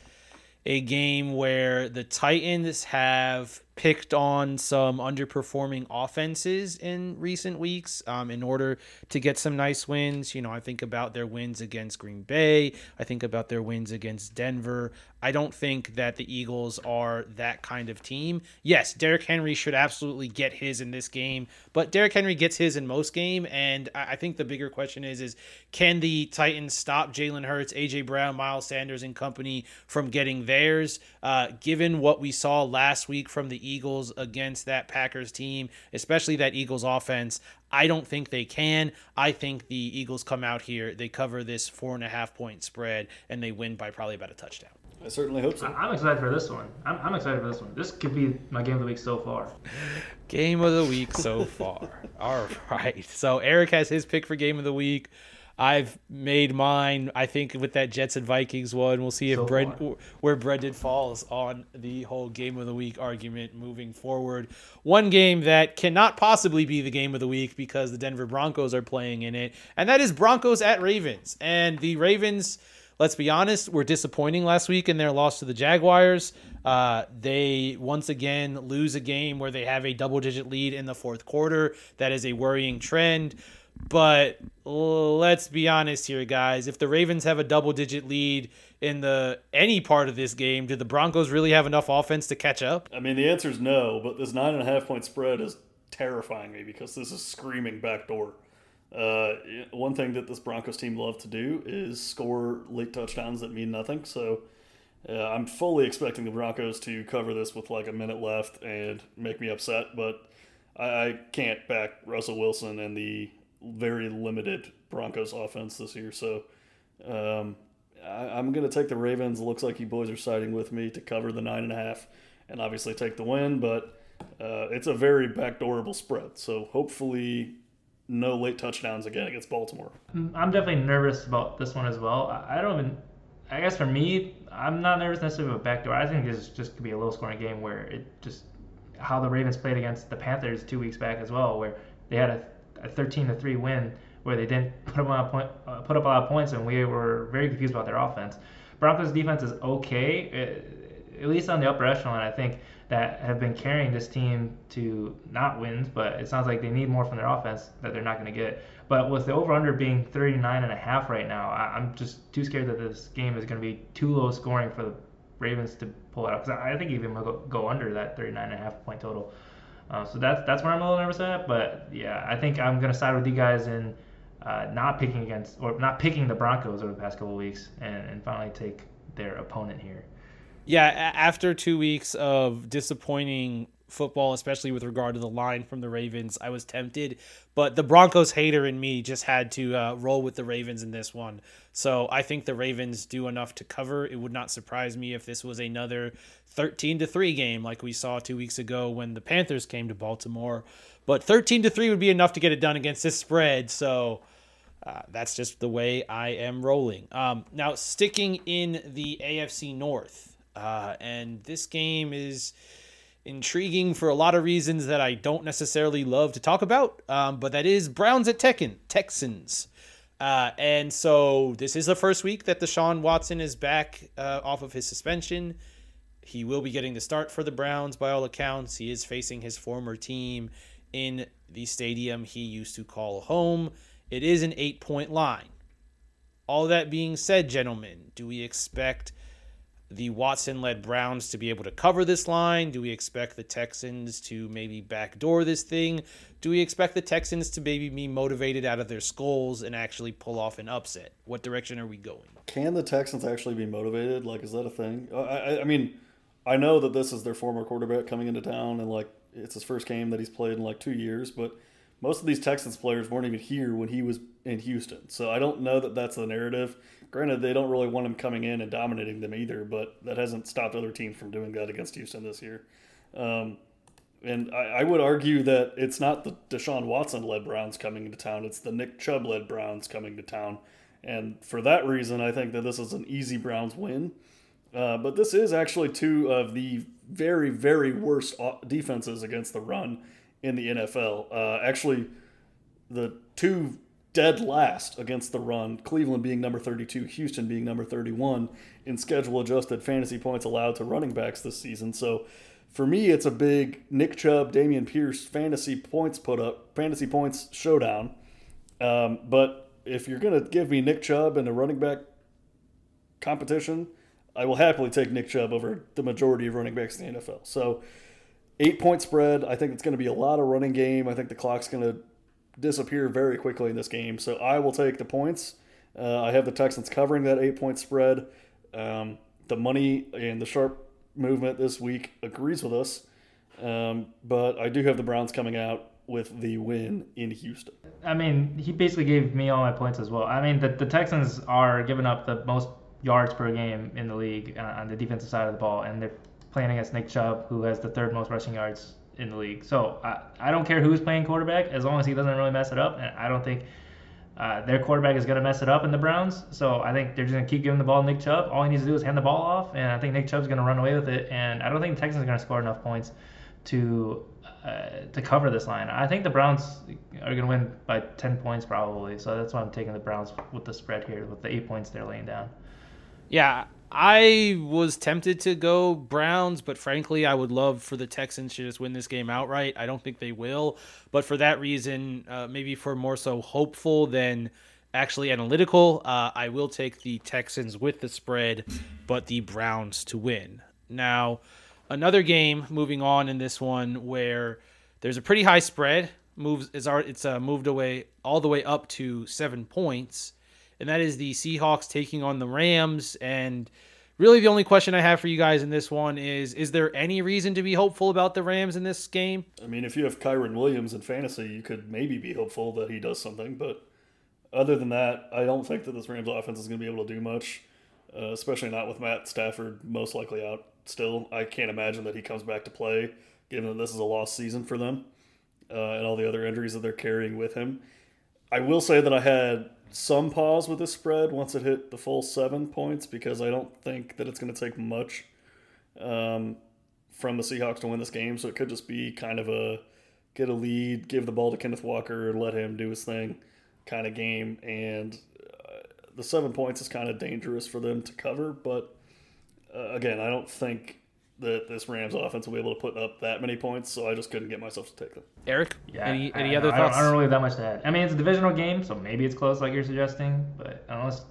a game where the Titans have picked on some underperforming offenses in recent weeks um, in order to get some nice wins. You know, I think about their wins against Green Bay. I think about their wins against Denver. I don't think that the Eagles are that kind of team. Yes, Derrick Henry should absolutely get his in this game, but Derrick Henry gets his in most game, and I think the bigger question is is can the Titans stop Jalen Hurts, AJ Brown, Miles Sanders, and company from getting theirs? Uh, given what we saw last week from the Eagles against that Packers team, especially that Eagles offense, I don't think they can. I think the Eagles come out here, they cover this four and a half point spread, and they win by probably about a touchdown. I certainly hope so. I'm excited for this one. I'm, I'm excited for this one. This could be my game of the week so far. [laughs] Game of the week so far. [laughs] All right. So Eric has his pick for game of the week. I've made mine. I think with that Jets and Vikings one, we'll see if so Brent, where Brendan falls on the whole game of the week argument moving forward. One game that cannot possibly be the game of the week because the Denver Broncos are playing in it, and that is Broncos at Ravens. And the Ravens let's be honest, were disappointing last week in their loss to the Jaguars. Uh, they once again lose a game where they have a double digit lead in the fourth quarter. That is a worrying trend. But let's be honest here, guys. If the Ravens have a double digit lead in the any part of this game, do the Broncos really have enough offense to catch up? I mean, the answer is no, but this nine and a half point spread is terrifying me because this is screaming backdoor. Uh, one thing that this Broncos team love to do is score late touchdowns that mean nothing. So uh, I'm fully expecting the Broncos to cover this with like a minute left and make me upset, but I, I can't back Russell Wilson and the very limited Broncos offense this year. So um, I, am going to take the Ravens. Looks like you boys are siding with me to cover the nine and a half and obviously take the win, but uh, it's a very backdoorable spread. So hopefully no late touchdowns again against Baltimore. I'm definitely nervous about this one as well. I don't even. I guess for me, I'm not nervous necessarily about backdoor. I think this is just could be a low scoring game where it just how the Ravens played against the Panthers two weeks back as well, where they had a, a 13 to three win where they didn't [laughs] put up a point, uh, put up a lot of points, and we were very confused about their offense. Broncos defense is okay, uh, at least on the upper echelon. I think that have been carrying this team to not wins, but it sounds like they need more from their offense that they're not going to get. But with the over under being 39 and a half right now, I, am just too scared that this game is going to be too low scoring for the Ravens to pull it out. Because I think even will go, under that 39 and a half point total. Uh, so that's that's where I'm a little nervous at. But yeah, I think I'm going to side with you guys in uh, not picking against or not picking the Broncos over the past couple weeks and, and finally take their opponent here yeah, after two weeks of disappointing football, especially with regard to the line from the Ravens, I was tempted, but the Broncos hater in me just had to uh, roll with the Ravens in this one. So I think the Ravens do enough to cover. It would not surprise me if this was another 13 to 3 game like we saw 2 weeks ago when the Panthers came to Baltimore. But 13 to 3 would be enough to get it done against this spread. So uh, that's just the way I am rolling. Um, now, sticking in the AFC North, uh, and this game is intriguing for a lot of reasons that I don't necessarily love to talk about. Um, but that is Browns at Tekken, Texans. Uh, and so this is the first week that Deshaun Watson is back uh, off of his suspension. He will be getting the start for the Browns by all accounts. He is facing his former team in the stadium he used to call home. It is an eight point line. All that being said, gentlemen, do we expect the Watson led Browns to be able to cover this line? Do we expect the Texans to maybe backdoor this thing? Do we expect the Texans to maybe be motivated out of their skulls and actually pull off an upset? What direction are we going? Can the Texans actually be motivated? Like, is that a thing? I, I, I mean, I know that this is their former quarterback coming into town and like it's his first game that he's played in like two years, but most of these Texans players weren't even here when he was in Houston. So I don't know that that's the narrative. Granted, they don't really want him coming in and dominating them either, but that hasn't stopped other teams from doing that against Houston this year. Um, and I, I, would argue that it's not the Deshaun Watson led Browns coming into town, it's the Nick Chubb led Browns coming to town. And for that reason, I think that this is an easy Browns win. Uh, but this is actually two of the very, very worst defenses against the run in the NFL. Uh, actually, the two dead last against the run, Cleveland being number 32, Houston being number 31 in schedule adjusted fantasy points allowed to running backs this season. So for me, it's a big Nick Chubb, Dameon Pierce fantasy points put up, fantasy points showdown. Um, but if you're going to give me Nick Chubb in a running back competition, I will happily take Nick Chubb over the majority of running backs in the NFL. So, eight point spread. I think it's going to be a lot of running game. I think the clock's going to disappear very quickly in this game. So I will take the points. Uh, I have the Texans covering that eight point spread. Um, the money and the sharp movement this week agrees with us. Um, but I do have the Browns coming out with the win in Houston. I mean, he basically gave me all my points as well. I mean, the, the Texans are giving up the most yards per game in the league uh, on the defensive side of the ball, and they're playing against Nick Chubb, who has the third most rushing yards in the league. So I, I don't care who's playing quarterback as long as he doesn't really mess it up. And I don't think uh, their quarterback is going to mess it up in the Browns. So I think they're just going to keep giving the ball to Nick Chubb. All he needs to do is hand the ball off, and I think Nick Chubb's going to run away with it. And I don't think the Texans are going to score enough points to uh, to cover this line. I think the Browns are going to win by 10 points probably. So that's why I'm taking the Browns with the spread here with the eight points they're laying down. Yeah, I was tempted to go Browns, but frankly, I would love for the Texans to just win this game outright. I don't think they will, but for that reason, uh, maybe for more so hopeful than actually analytical, uh, I will take the Texans with the spread, but the Browns to win. Now, another game moving on in this one where there's a pretty high spread moves is it's uh, moved away all the way up to seven points and that is the Seahawks taking on the Rams. And really, the only question I have for you guys in this one is: Is there any reason to be hopeful about the Rams in this game? I mean, if you have Kyren Williams in fantasy, you could maybe be hopeful that he does something. But other than that, I don't think that this Rams offense is going to be able to do much, uh, especially not with Matt Stafford most likely out still. I can't imagine that he comes back to play, given that this is a lost season for them uh, and all the other injuries that they're carrying with him. I will say that I had some pause with this spread once it hit the full seven points because I don't think that it's going to take much um, from the Seahawks to win this game. So it could just be kind of a get a lead, give the ball to Kenneth Walker, let him do his thing kind of game. And uh, the seven points is kind of dangerous for them to cover. But uh, again, I don't think that this Rams offense will be able to put up that many points, so I just couldn't get myself to take them. Eric, Yeah, any any I other don't- thoughts? I don't, I don't really have that much to add. I mean, it's a divisional game, so maybe it's close, like you're suggesting. But unless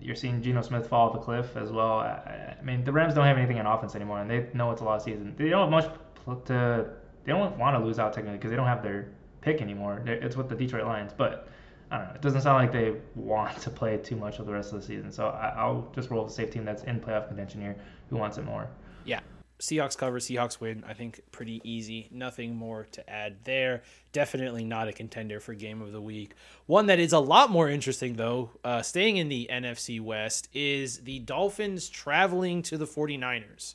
you're seeing Geno Smith fall off a cliff as well, I, I- I mean, the Rams don't have anything on offense anymore, and they know it's a lost season. They don't have much to. They don't want to lose out technically because they don't have their pick anymore. They're- It's with the Detroit Lions, but. I don't know. It doesn't sound like they want to play too much of the rest of the season. So I, I'll just roll with the safe team that's in playoff contention here. Who wants it more? Yeah. Seahawks cover, Seahawks win. I think pretty easy. Nothing more to add there. Definitely not a contender for game of the week. One that is a lot more interesting, though, uh, staying in the NFC West, is the Dolphins traveling to the 49ers.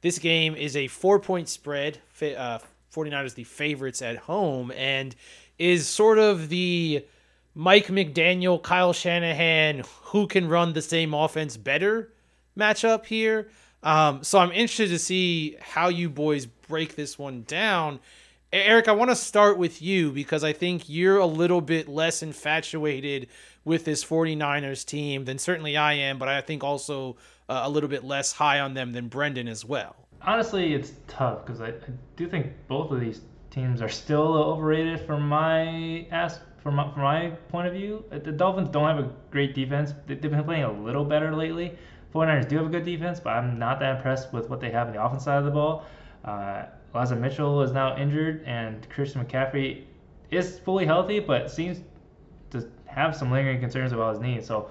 This game is a four point spread. Uh, 49ers the favorites at home and is sort of the Mike McDaniel, Kyle Shanahan, who can run the same offense better matchup here. Um, so I'm interested to see how you boys break this one down. Eric, I want to start with you because I think you're a little bit less infatuated with this 49ers team than certainly I am, but I think also uh, a little bit less high on them than Brendan as well. Honestly, it's tough because I, I do think both of these teams are still overrated from my ask from my, from my point of view. The Dolphins don't have a great defense. They- They've been playing a little better lately. 49ers do have a good defense, but I'm not that impressed with what they have on the offense side of the ball. Uh, Mitchell is now injured, and Christian McCaffrey is fully healthy, but seems to have some lingering concerns about his knee. So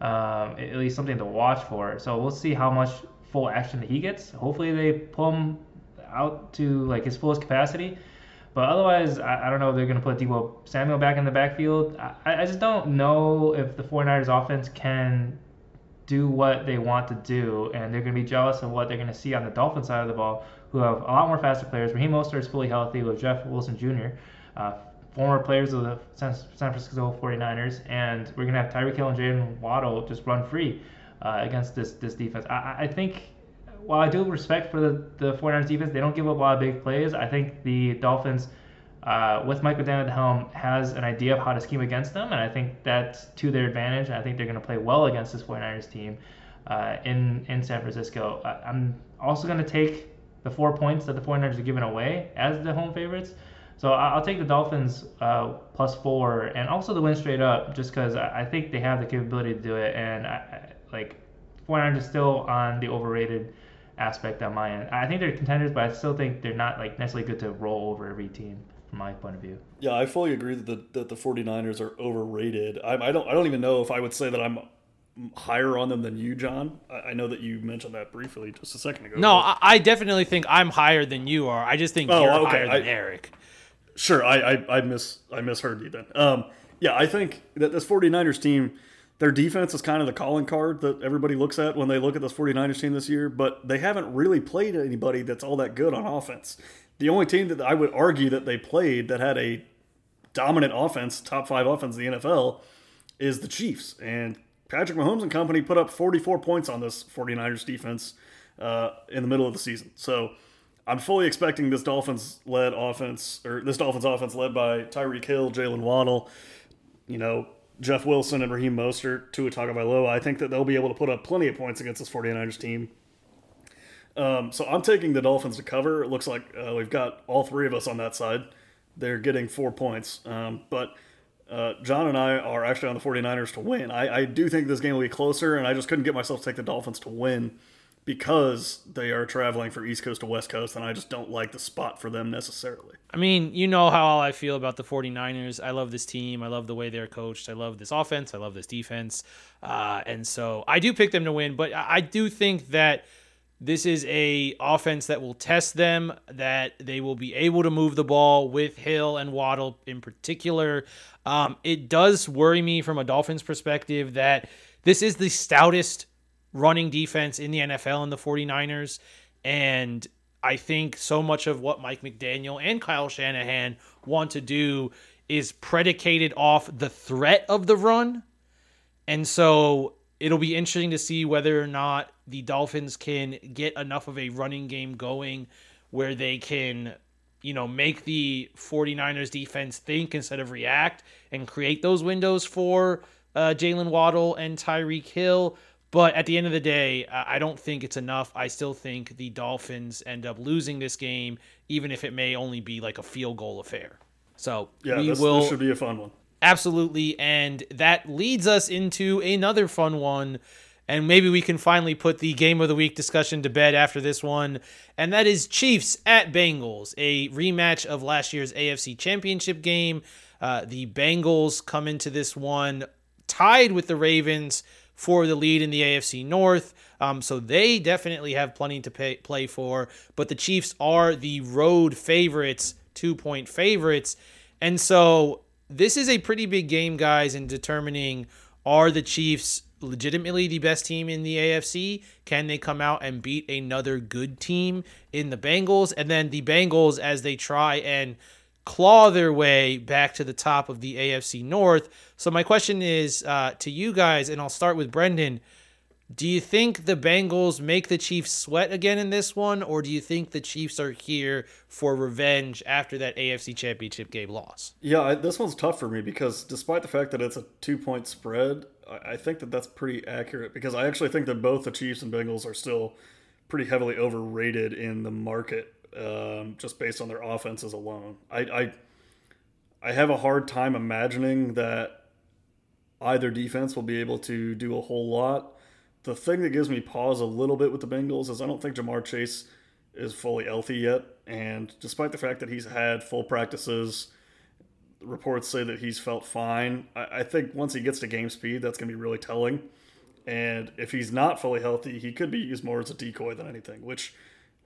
um, at least something to watch for. So we'll see how much full action that he gets. Hopefully they pull him out to like his fullest capacity. But otherwise, I, I don't know if they're going to put Deebo Samuel back in the backfield. I, I just don't know if the 49ers offense can do what they want to do, and they're going to be jealous of what they're going to see on the Dolphin side of the ball, who have a lot more faster players. Raheem Mostert is fully healthy with Jeff Wilson Jr., uh, former players of the San Francisco 49ers, and we're going to have Tyreek Hill and Jaylen Waddle just run free uh, against this this defense. I, I- I think while I do respect for the, the 49ers defense, they don't give up a lot of big plays. I think the Dolphins, uh, with Mike McDaniel at the helm, has an idea of how to scheme against them, and I think that's to their advantage. And I think they're going to play well against this 49ers team uh, in, in San Francisco. I, I'm also going to take the four points that the 49ers are giving away as the home favorites. So I'll take the Dolphins uh, plus four and also the win straight up just because I think they have the capability to do it. And I, like 49ers is still on the overrated aspect on my end. I think they're contenders, but I still think they're not like necessarily good to roll over every team from my point of view. Yeah, I fully agree that the, that the 49ers are overrated. I, I don't I don't even know if I would say that I'm higher on them than you, John. I, I know that you mentioned that briefly just a second ago. No, but- I, I definitely think I'm higher than you are. I just think Oh, you're okay, higher than I- Eric. Sure, I, I, I miss I misheard you then. Um, yeah, I think that this 49ers team, their defense is kind of the calling card that everybody looks at when they look at this 49ers team this year, but they haven't really played anybody that's all that good on offense. The only team that I would argue that they played that had a dominant offense, top five offense in the NFL, is the Chiefs. And Patrick Mahomes and company put up 44 points on this 49ers defense uh, in the middle of the season. So I'm fully expecting this Dolphins led offense, or this Dolphins offense led by Tyreek Hill, Jaylen Waddle, you know, Jeff Wilson and Raheem Mostert, Tua Tagovailoa, I think that they'll be able to put up plenty of points against this 49ers team. Um, so I'm taking the Dolphins to cover. It looks like uh, we've got all three of us on that side. They're getting four points. Um, but uh, John and I are actually on the 49ers to win. I, I do think this game will be closer, and I just couldn't get myself to take the Dolphins to win because they are traveling from East Coast to West Coast, and I just don't like the spot for them necessarily. I mean, you know how I feel about the 49ers. I love this team. I love the way they're coached. I love this offense. I love this defense. Uh, and so I do pick them to win, but I do think that – this is a offense that will test them, that they will be able to move the ball with Hill and Waddle in particular. Um, it does worry me from a Dolphins perspective that this is the stoutest running defense in the NFL in the 49ers. And I think so much of what Mike McDaniel and Kyle Shanahan want to do is predicated off the threat of the run. And so it'll be interesting to see whether or not the Dolphins can get enough of a running game going where they can, you know, make the 49ers defense think instead of react and create those windows for uh, Jaylen Waddle and Tyreek Hill. But at the end of the day, I don't think it's enough. I still think the Dolphins end up losing this game, even if it may only be like a field goal affair. So yeah, we this, will. This should be a fun one. Absolutely. And that leads us into another fun one. And maybe we can finally put the game of the week discussion to bed after this one. And that is Chiefs at Bengals, a rematch of last year's AFC Championship game. Uh, the Bengals come into this one tied with the Ravens for the lead in the AFC North. Um, so they definitely have plenty to pay, play for. But the Chiefs are the road favorites, two point favorites. And so this is a pretty big game, guys, in determining are the Chiefs legitimately the best team in the AFC? Can they come out and beat another good team in the Bengals? And then the Bengals, as they try and claw their way back to the top of the AFC North. So, my question is uh, to you guys, and I'll start with Brendan. Do you think the Bengals make the Chiefs sweat again in this one, or do you think the Chiefs are here for revenge after that AFC Championship game loss? Yeah, this one's tough for me because despite the fact that it's a two point spread, I, think that that's pretty accurate because I actually think that both the Chiefs and Bengals are still pretty heavily overrated in the market um, just based on their offenses alone. I, I I have a hard time imagining that either defense will be able to do a whole lot the thing that gives me pause a little bit with the Bengals is I don't think Ja'Marr Chase is fully healthy yet. And despite the fact that he's had full practices, reports say that he's felt fine. I, I think once he gets to game speed, that's going to be really telling. And if he's not fully healthy, he could be used more as a decoy than anything, which,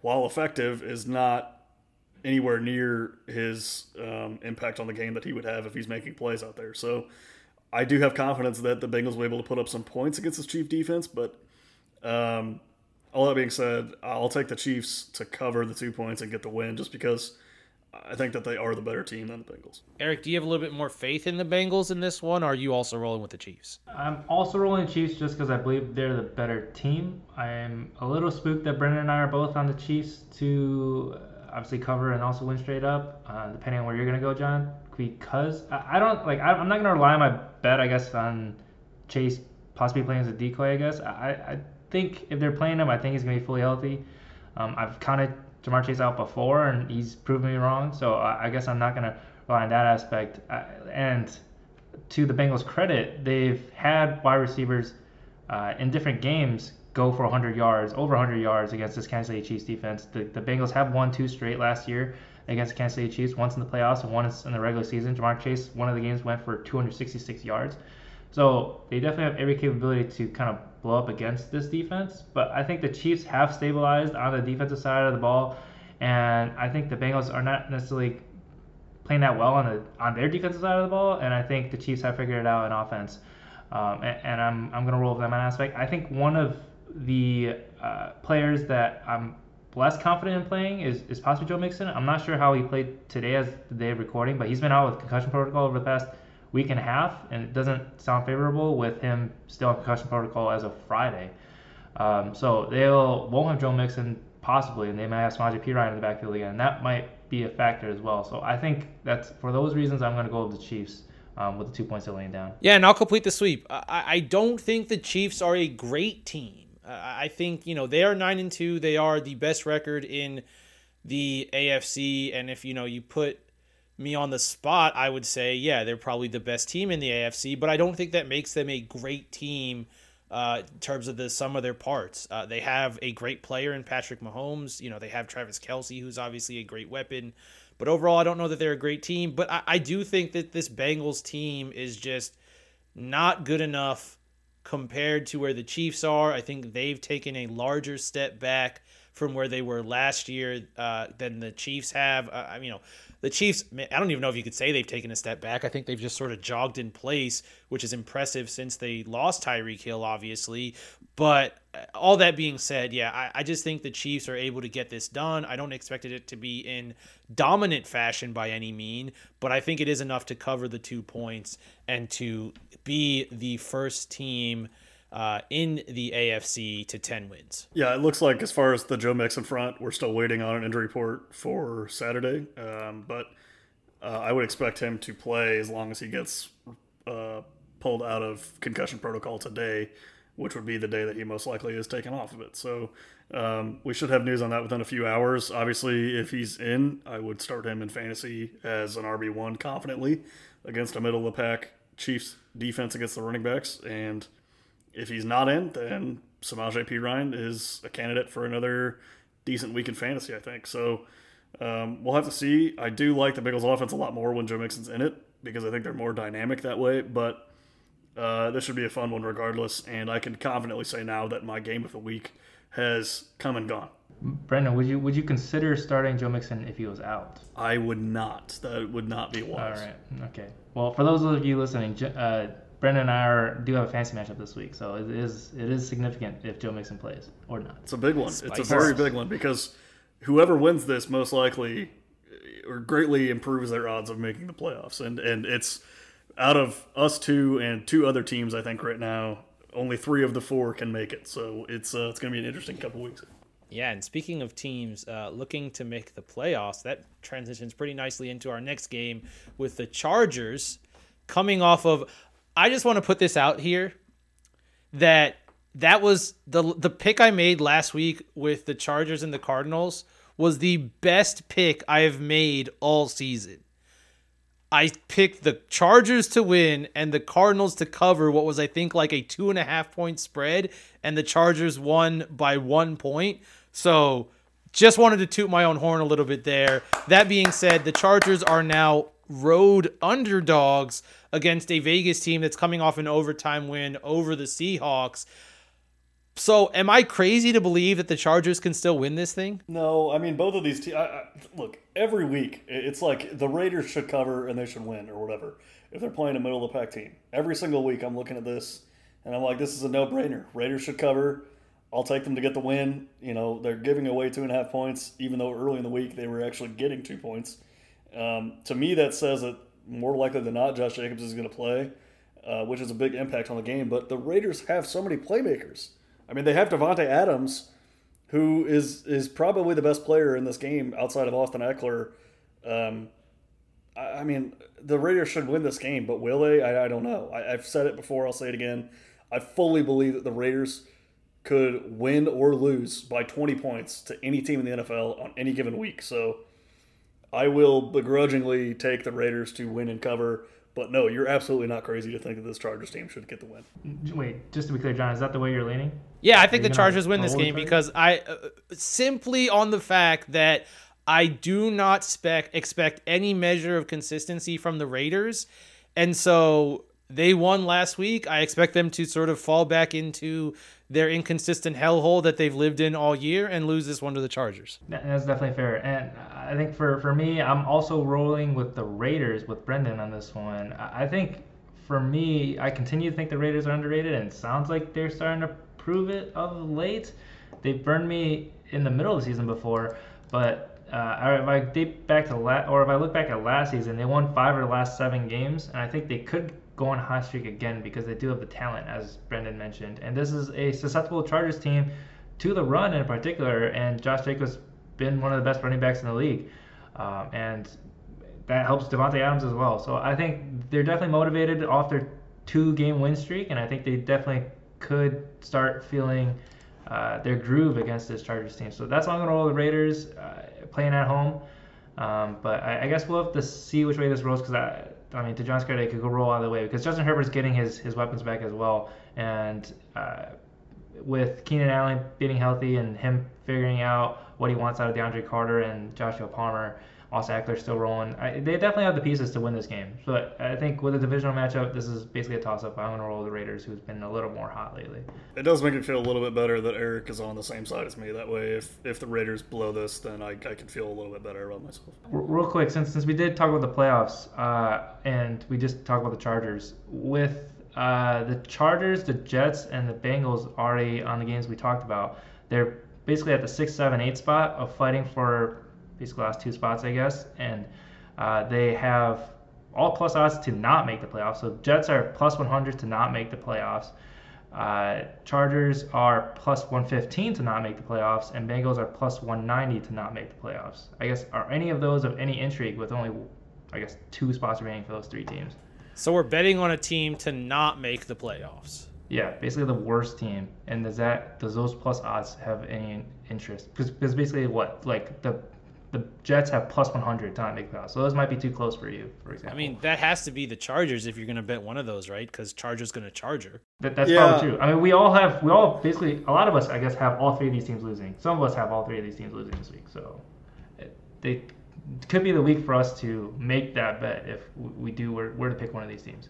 while effective, is not anywhere near his um, impact on the game that he would have if he's making plays out there. So I do have confidence that the Bengals will be able to put up some points against this Chief defense, but um, all that being said, I'll take the Chiefs to cover the two points and get the win just because I think that they are the better team than the Bengals. Eric, do you have a little bit more faith in the Bengals in this one, or are you also rolling with the Chiefs? I'm also rolling the Chiefs just because I believe they're the better team. I'm a little spooked that Brendan and I are both on the Chiefs to obviously cover and also win straight up, uh, depending on where you're going to go, John because I, I don't like I, am not gonna rely on my bet I guess on Chase possibly playing as a decoy I guess I, I think if they're playing him I think he's gonna be fully healthy um, I've counted Ja'Marr Chase out before and he's proven me wrong so I, I guess I'm not gonna rely on that aspect I, and to the Bengals credit they've had wide receivers uh, in different games go for 100 yards over 100 yards against this Kansas City Chiefs defense the, the Bengals have won two straight last year against the Kansas City Chiefs, once in the playoffs and once in the regular season. Ja'Marr Chase, one of the games went for 266 yards. So they definitely have every capability to kind of blow up against this defense. But I think the Chiefs have stabilized on the defensive side of the ball, and I think the Bengals are not necessarily playing that well on the on their defensive side of the ball. And I think the Chiefs have figured it out in offense. Um, and, and, I'm I'm gonna roll with them on aspect. I think one of the uh, players that I'm less confident in playing is, is possibly Joe Mixon. I'm not sure how he played today as the day of recording, but he's been out with concussion protocol over the past week and a half, and it doesn't sound favorable with him still on concussion protocol as of Friday. Um, so they'll won't have Joe Mixon possibly, and they might have Samaje Perine in the backfield again. And that might be a factor as well. So I think that's for those reasons I'm going to go with the Chiefs um, with the two points they're laying down. Yeah, and I'll complete the sweep. I, I don't think the Chiefs are a great team. Uh, I think you know they are nine and two. They are the best record in the AFC, and if you know you put me on the spot, I would say yeah they're probably the best team in the AFC. But I don't think that makes them a great team. Uh, in terms of the sum of their parts, uh, they have a great player in Patrick Mahomes. You know they have Travis Kelce, who's obviously a great weapon. But overall, I don't know that they're a great team. But I, I do think that this Bengals team is just not good enough compared to where the Chiefs are. I think they've taken a larger step back from where they were last year uh, than the Chiefs have. Uh, you know, the Chiefs, I don't even know if you could say they've taken a step back. I think they've just sort of jogged in place, which is impressive since they lost Tyreek Hill, obviously. But uh, all that being said, yeah, I, I just think the Chiefs are able to get this done. I don't expect it to be in dominant fashion by any mean, but I think it is enough to cover the two points and to be the first team – uh, in the AFC to 10 wins. Yeah, it looks like as far as the Joe Mixon front, we're still waiting on an injury report for Saturday. Um, but uh, I would expect him to play as long as he gets uh, pulled out of concussion protocol today, which would be the day that he most likely is taken off of it. So um, we should have news on that within a few hours. Obviously, if he's in, I would start him in fantasy as an RB1 confidently against a middle of the pack Chiefs defense against the running backs. And if he's not in, then Samaj P. Ryan is a candidate for another decent week in fantasy, I think. So um, we'll have to see. I do like the Bengals offense a lot more when Joe Mixon's in it because I think they're more dynamic that way. But uh, this should be a fun one regardless. And I can confidently say now that my game of the week has come and gone. Brendan, would you would you consider starting Joe Mixon if he was out? I would not. That would not be wise. All right. Okay. Well, for those of you listening, uh, Brendan and I are, do have a fancy matchup this week, so it is it is significant if Joe Mixon plays or not. It's a big one. Spice. It's a very big one because whoever wins this most likely or greatly improves their odds of making the playoffs, and and it's out of us two and two other teams, I think right now, only three of the four can make it. So it's uh, it's going to be an interesting couple weeks. Yeah, and speaking of teams uh, looking to make the playoffs, that transitions pretty nicely into our next game with the Chargers coming off of I just want to put this out here that that was the the pick I made last week with the Chargers and the Cardinals was the best pick I have made all season. I picked the Chargers to win and the Cardinals to cover what was I think like a two and a half point spread, and the Chargers won by one point. So just wanted to toot my own horn a little bit there. That being said, the Chargers are now road underdogs against a Vegas team that's coming off an overtime win over the Seahawks. So, am I crazy to believe that the Chargers can still win this thing? No, I mean both of these teams. Look, every week it's like the Raiders should cover and they should win or whatever if they're playing a middle of the pack team. Every single week, I'm looking at this and I'm like, this is a no brainer. Raiders should cover. I'll take them to get the win. You know, they're giving away two and a half points, even though early in the week they were actually getting two points. Um, to me, that says that more likely than not, Josh Jacobs is going to play, uh, which is a big impact on the game. But the Raiders have so many playmakers. I mean, they have Davante Adams, who is is probably the best player in this game outside of Austin Ekeler. Um, I, I, mean, the Raiders should win this game, but will they? I, I don't know. I, I've said it before. I'll say it again. I fully believe that the Raiders could win or lose by 20 points to any team in the NFL on any given week. So I will begrudgingly take the Raiders to win and cover. But no, you're absolutely not crazy to think that this Chargers team should get the win. Wait, just to be clear, John, is that the way you're leaning? Yeah, I think the Chargers win this game because I uh, simply on the fact that I do not spec expect any measure of consistency from the Raiders, and so they won last week. I expect them to sort of fall back into their inconsistent hellhole that they've lived in all year and lose this one to the Chargers. That's definitely fair. And I think for, for me, I'm also rolling with the Raiders with Brendan on this one. I think for me, I continue to think the Raiders are underrated, and sounds like they're starting to prove it of late. They burned me in the middle of the season before, but uh, if I date back to la- or if I look back at last season, they won five of the last seven games, and I think they could go on a hot streak again because they do have the talent, as Brendan mentioned. And this is a susceptible Chargers team to the run in particular. And Josh Jacobs been one of the best running backs in the league. Um, and that helps Davante Adams as well. So I think they're definitely motivated off their two game win streak, and I think they definitely could start feeling uh, their groove against this Chargers team. So that's why I'm going to roll the Raiders uh, playing at home. Um, but I, I, guess we'll have to see which way this rolls because I, mean, to John's credit, could go roll out of the way because Justin Herbert's getting his, his weapons back as well. And uh, with Keenan Allen being healthy and him figuring out what he wants out of DeAndre Carter and Joshua Palmer, Austin Ekeler still rolling. I, they definitely have the pieces to win this game. But I think with a divisional matchup, this is basically a toss-up. I'm going to roll the Raiders, who's been a little more hot lately. It does make me feel a little bit better that Eric is on the same side as me. That way, if, if the Raiders blow this, then I, I can feel a little bit better about myself. Real quick, since since we did talk about the playoffs uh, and we just talked about the Chargers, with uh, the Chargers, the Jets, and the Bengals already on the games we talked about, they're basically at the six, seven, eight spot of fighting for basically last two spots, I guess. And uh, they have all plus odds to not make the playoffs. So Jets are plus 100 to not make the playoffs. Uh, Chargers are plus 115 to not make the playoffs, and Bengals are plus 190 to not make the playoffs. I guess are any of those of any intrigue with only, I guess, two spots remaining for those three teams? So we're betting on a team to not make the playoffs. Yeah, basically the worst team. And does that does those plus odds have any interest? Because basically what like the the Jets have plus 100 to not make playoffs. So those might be too close for you, for example. I mean, that has to be the Chargers if you're going to bet one of those, right? Because Chargers going to Charger. That, that's yeah. probably true. I mean, we all have, we all basically, a lot of us, I guess, have all three of these teams losing. Some of us have all three of these teams losing this week. So it, they could be the week for us to make that bet if we do, we're, we're to pick one of these teams.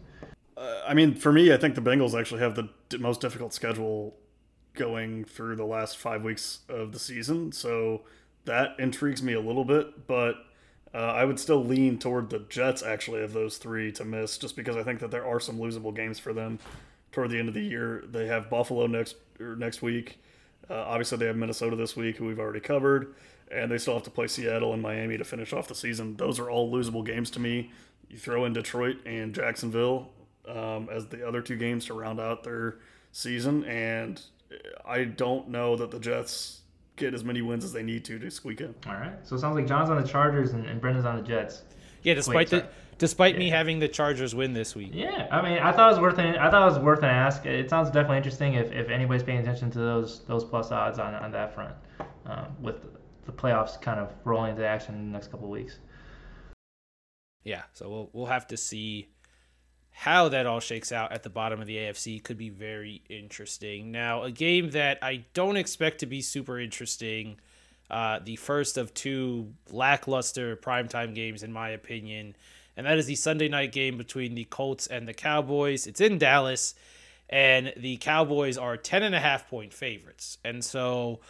Uh, I mean, for me, I think the Bengals actually have the most difficult schedule going through the last five weeks of the season. So that intrigues me a little bit, but uh, I would still lean toward the Jets actually of those three to miss, just because I think that there are some losable games for them toward the end of the year. They have Buffalo next or next week. Uh, obviously, they have Minnesota this week, who we've already covered, and they still have to play Seattle and Miami to finish off the season. Those are all losable games to me. You throw in Detroit and Jacksonville um, as the other two games to round out their season, and I don't know that the Jets get as many wins as they need to to squeak in. All right. So it sounds like John's on the Chargers and, and Brendan's on the Jets. Yeah, despite Wait, the despite yeah. me having the Chargers win this week. Yeah, I mean, I thought it was worth an I thought it was worth an ask. It sounds definitely interesting if, if anybody's paying attention to those those plus odds on on that front, um, with the playoffs kind of rolling into action in the next couple of weeks. Yeah, so we'll we'll have to see how that all shakes out at the bottom of the AFC could be very interesting. Now, a game that I don't expect to be super interesting, uh, the first of two lackluster primetime games, in my opinion, and that is the Sunday night game between the Colts and the Cowboys. It's in Dallas, and the Cowboys are 10 and a half point favorites. And so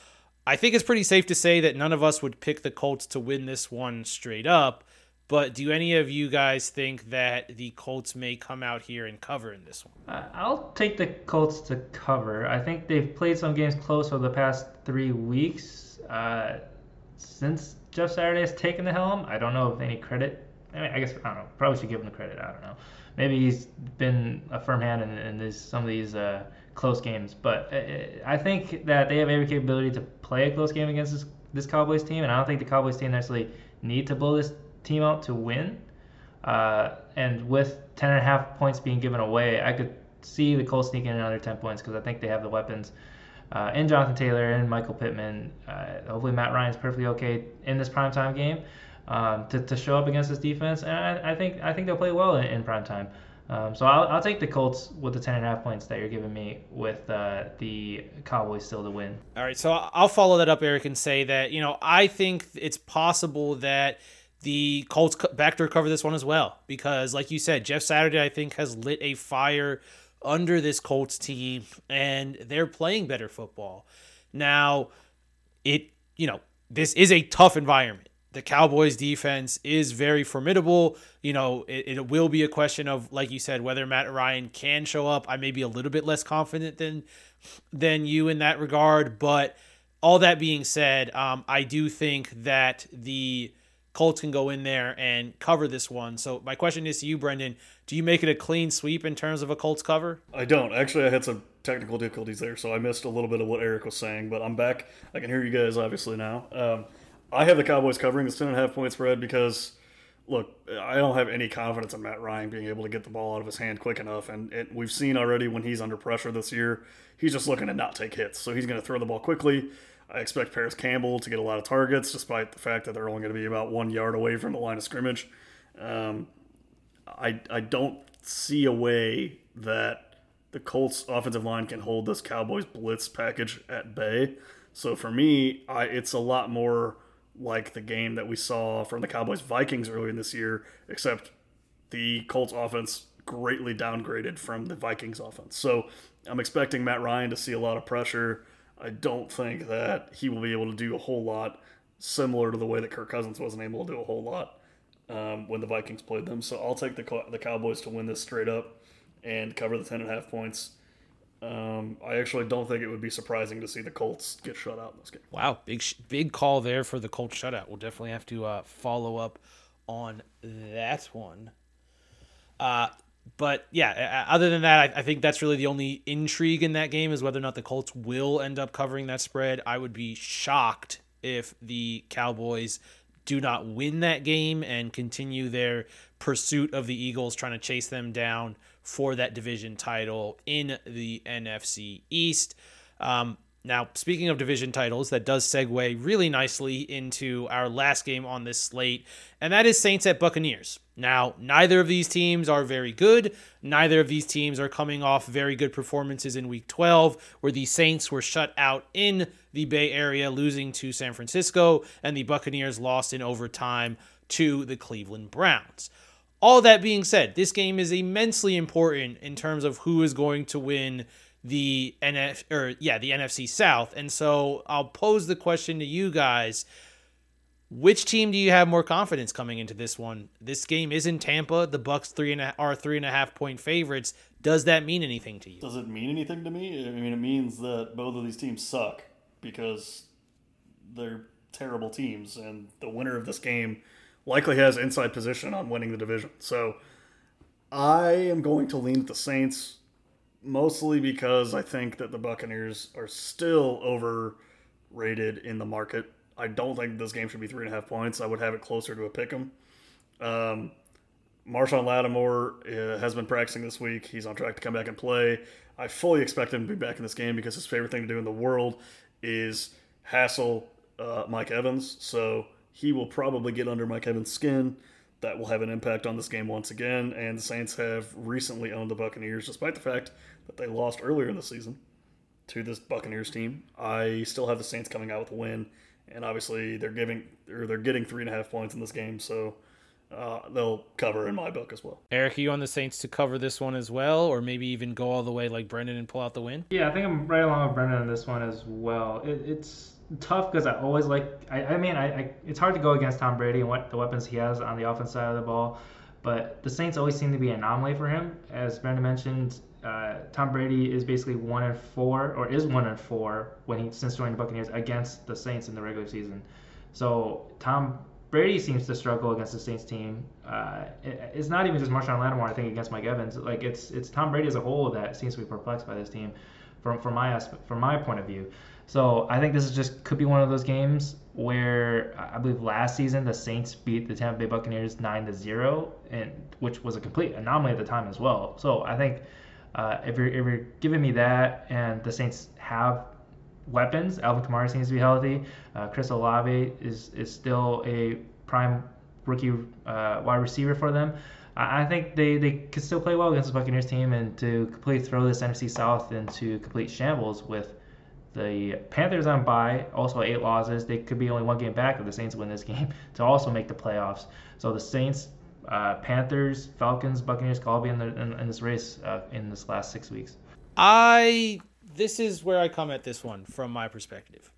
I think it's pretty safe to say that none of us would pick the Colts to win this one straight up. But do any of you guys think that the Colts may come out here and cover in this one? I'll take the Colts to cover. I think they've played some games close over the past three weeks. Uh, since Jeff Saturday has taken the helm, I don't know if any credit. I, mean, I guess I don't know. Probably should give him the credit. I don't know. Maybe he's been a firm hand in, in some of these uh, close games. But uh, I think that they have every capability to play a close game against this, this Cowboys team, and I don't think the Cowboys team necessarily need to blow this team out to win. Uh, and with 10 and a half points being given away, I could see the Colts sneaking in another 10 points because I think they have the weapons. Uh, and Jonathan Taylor and Michael Pittman. Uh, hopefully, Matt Ryan's perfectly okay in this primetime game um, to, to show up against this defense. And I, I think I think they'll play well in, in primetime. Um, so I'll, I'll take the Colts with the 10 and a half points that you're giving me with uh, the Cowboys still to win. All right, so I'll follow that up, Eric, and say that, you know, I think it's possible that – the Colts back to recover this one as well because, like you said, Jeff Saturday I think has lit a fire under this Colts team, and they're playing better football. Now, it you know this is a tough environment. The Cowboys defense is very formidable. You know, it, it will be a question of, like you said, whether Matt Ryan can show up. I may be a little bit less confident than than you in that regard, but all that being said, um, I do think that the Colts can go in there and cover this one. So my question is to you, Brendan: Do you make it a clean sweep in terms of a Colts cover? I don't. Actually, I had some technical difficulties there, so I missed a little bit of what Eric was saying. But I'm back. I can hear you guys obviously now. Um, I have the Cowboys covering this ten and a half point spread because look, I don't have any confidence in Matt Ryan being able to get the ball out of his hand quick enough. And it, we've seen already when he's under pressure this year, he's just looking to not take hits. So he's going to throw the ball quickly. I expect Parris Campbell to get a lot of targets, despite the fact that they're only going to be about one yard away from the line of scrimmage. Um, I, I don't see a way that the Colts offensive line can hold this Cowboys blitz package at bay. So for me, I, it's a lot more like the game that we saw from the Cowboys Vikings earlier in this year, except the Colts offense greatly downgraded from the Vikings offense. So I'm expecting Matt Ryan to see a lot of pressure. I don't think that he will be able to do a whole lot similar to the way that Kirk Cousins wasn't able to do a whole lot um, when the Vikings played them. So I'll take the the Cowboys to win this straight up and cover the ten and a half points. Um, I actually don't think it would be surprising to see the Colts get shut out in this game. Wow, big big call there for the Colts shutout. We'll definitely have to uh, follow up on that one. Uh, but yeah, other than that, I, I, think that's really the only intrigue in that game is whether or not the Colts will end up covering that spread. I would be shocked if the Cowboys do not win that game and continue their pursuit of the Eagles, trying to chase them down for that division title in the NFC East. Um, now, speaking of division titles, that does segue really nicely into our last game on this slate, and that is Saints at Buccaneers. Now, neither of these teams are very good. Neither of these teams are coming off very good performances in week 12, where the Saints were shut out in the Bay Area, losing to San Francisco, and the Buccaneers lost in overtime to the Cleveland Browns. All that being said, this game is immensely important in terms of who is going to win the NF or yeah, the NFC South. And so I'll pose the question to you guys. Which team do you have more confidence coming into this one? This game is in Tampa. The Bucks three and a, are three and a half point favorites. Does that mean anything to you? Does it mean anything to me? I mean, it means that both of these teams suck because they're terrible teams, and the winner of this game likely has inside position on winning the division. So I am going to lean with the Saints mostly because I think that the Buccaneers are still overrated in the market. I don't think this game should be three and a half points. I would have it closer to a pick 'em. Um, Marshon Lattimore uh, has been practicing this week. He's on track to come back and play. I fully expect him to be back in this game because his favorite thing to do in the world is hassle uh, Mike Evans. So he will probably get under Mike Evans' skin. That will have an impact on this game once again. And the Saints have recently owned the Buccaneers, despite the fact that they lost earlier in the season to this Buccaneers team. I still have the Saints coming out with a win, and obviously they're giving or they're getting three and a half points in this game, so uh, they'll cover in my book as well. Eric, are you on the Saints to cover this one as well, or maybe even go all the way like Brendan and pull out the win? Yeah, I think I'm right along with Brendan on this one as well. It, it's tough because I always like. I, I mean, I, I, it's hard to go against Tom Brady and what the weapons he has on the offense side of the ball, but the Saints always seem to be an anomaly for him. As Brendan mentioned, uh, Tom Brady is basically one and four, or is one and four when he since joining the Buccaneers against the Saints in the regular season. So Tom Brady seems to struggle against the Saints team. Uh, it, it's not even just Marshon Lattimore, I think, against Mike Evans. Like it's it's Tom Brady as a whole that seems to be perplexed by this team, from from my aspect, from my point of view. So I think this is just could be one of those games where I believe last season the Saints beat the Tampa Bay Buccaneers nine to zero, and which was a complete anomaly at the time as well. So I think uh, if you're if you're giving me that, and the Saints have weapons, Alvin Kamara seems to be healthy. Uh, Chris Olave is is still a prime rookie uh, wide receiver for them. I think they, they could still play well against the Buccaneers team and to completely throw this NFC South into complete shambles with the Panthers on bye, also eight losses. They could be only one game back if the Saints win this [laughs] game to also make the playoffs. So the Saints, uh, Panthers, Falcons, Buccaneers be in, the, in, in this race uh, in this last six weeks. I this is where I come at this one from my perspective.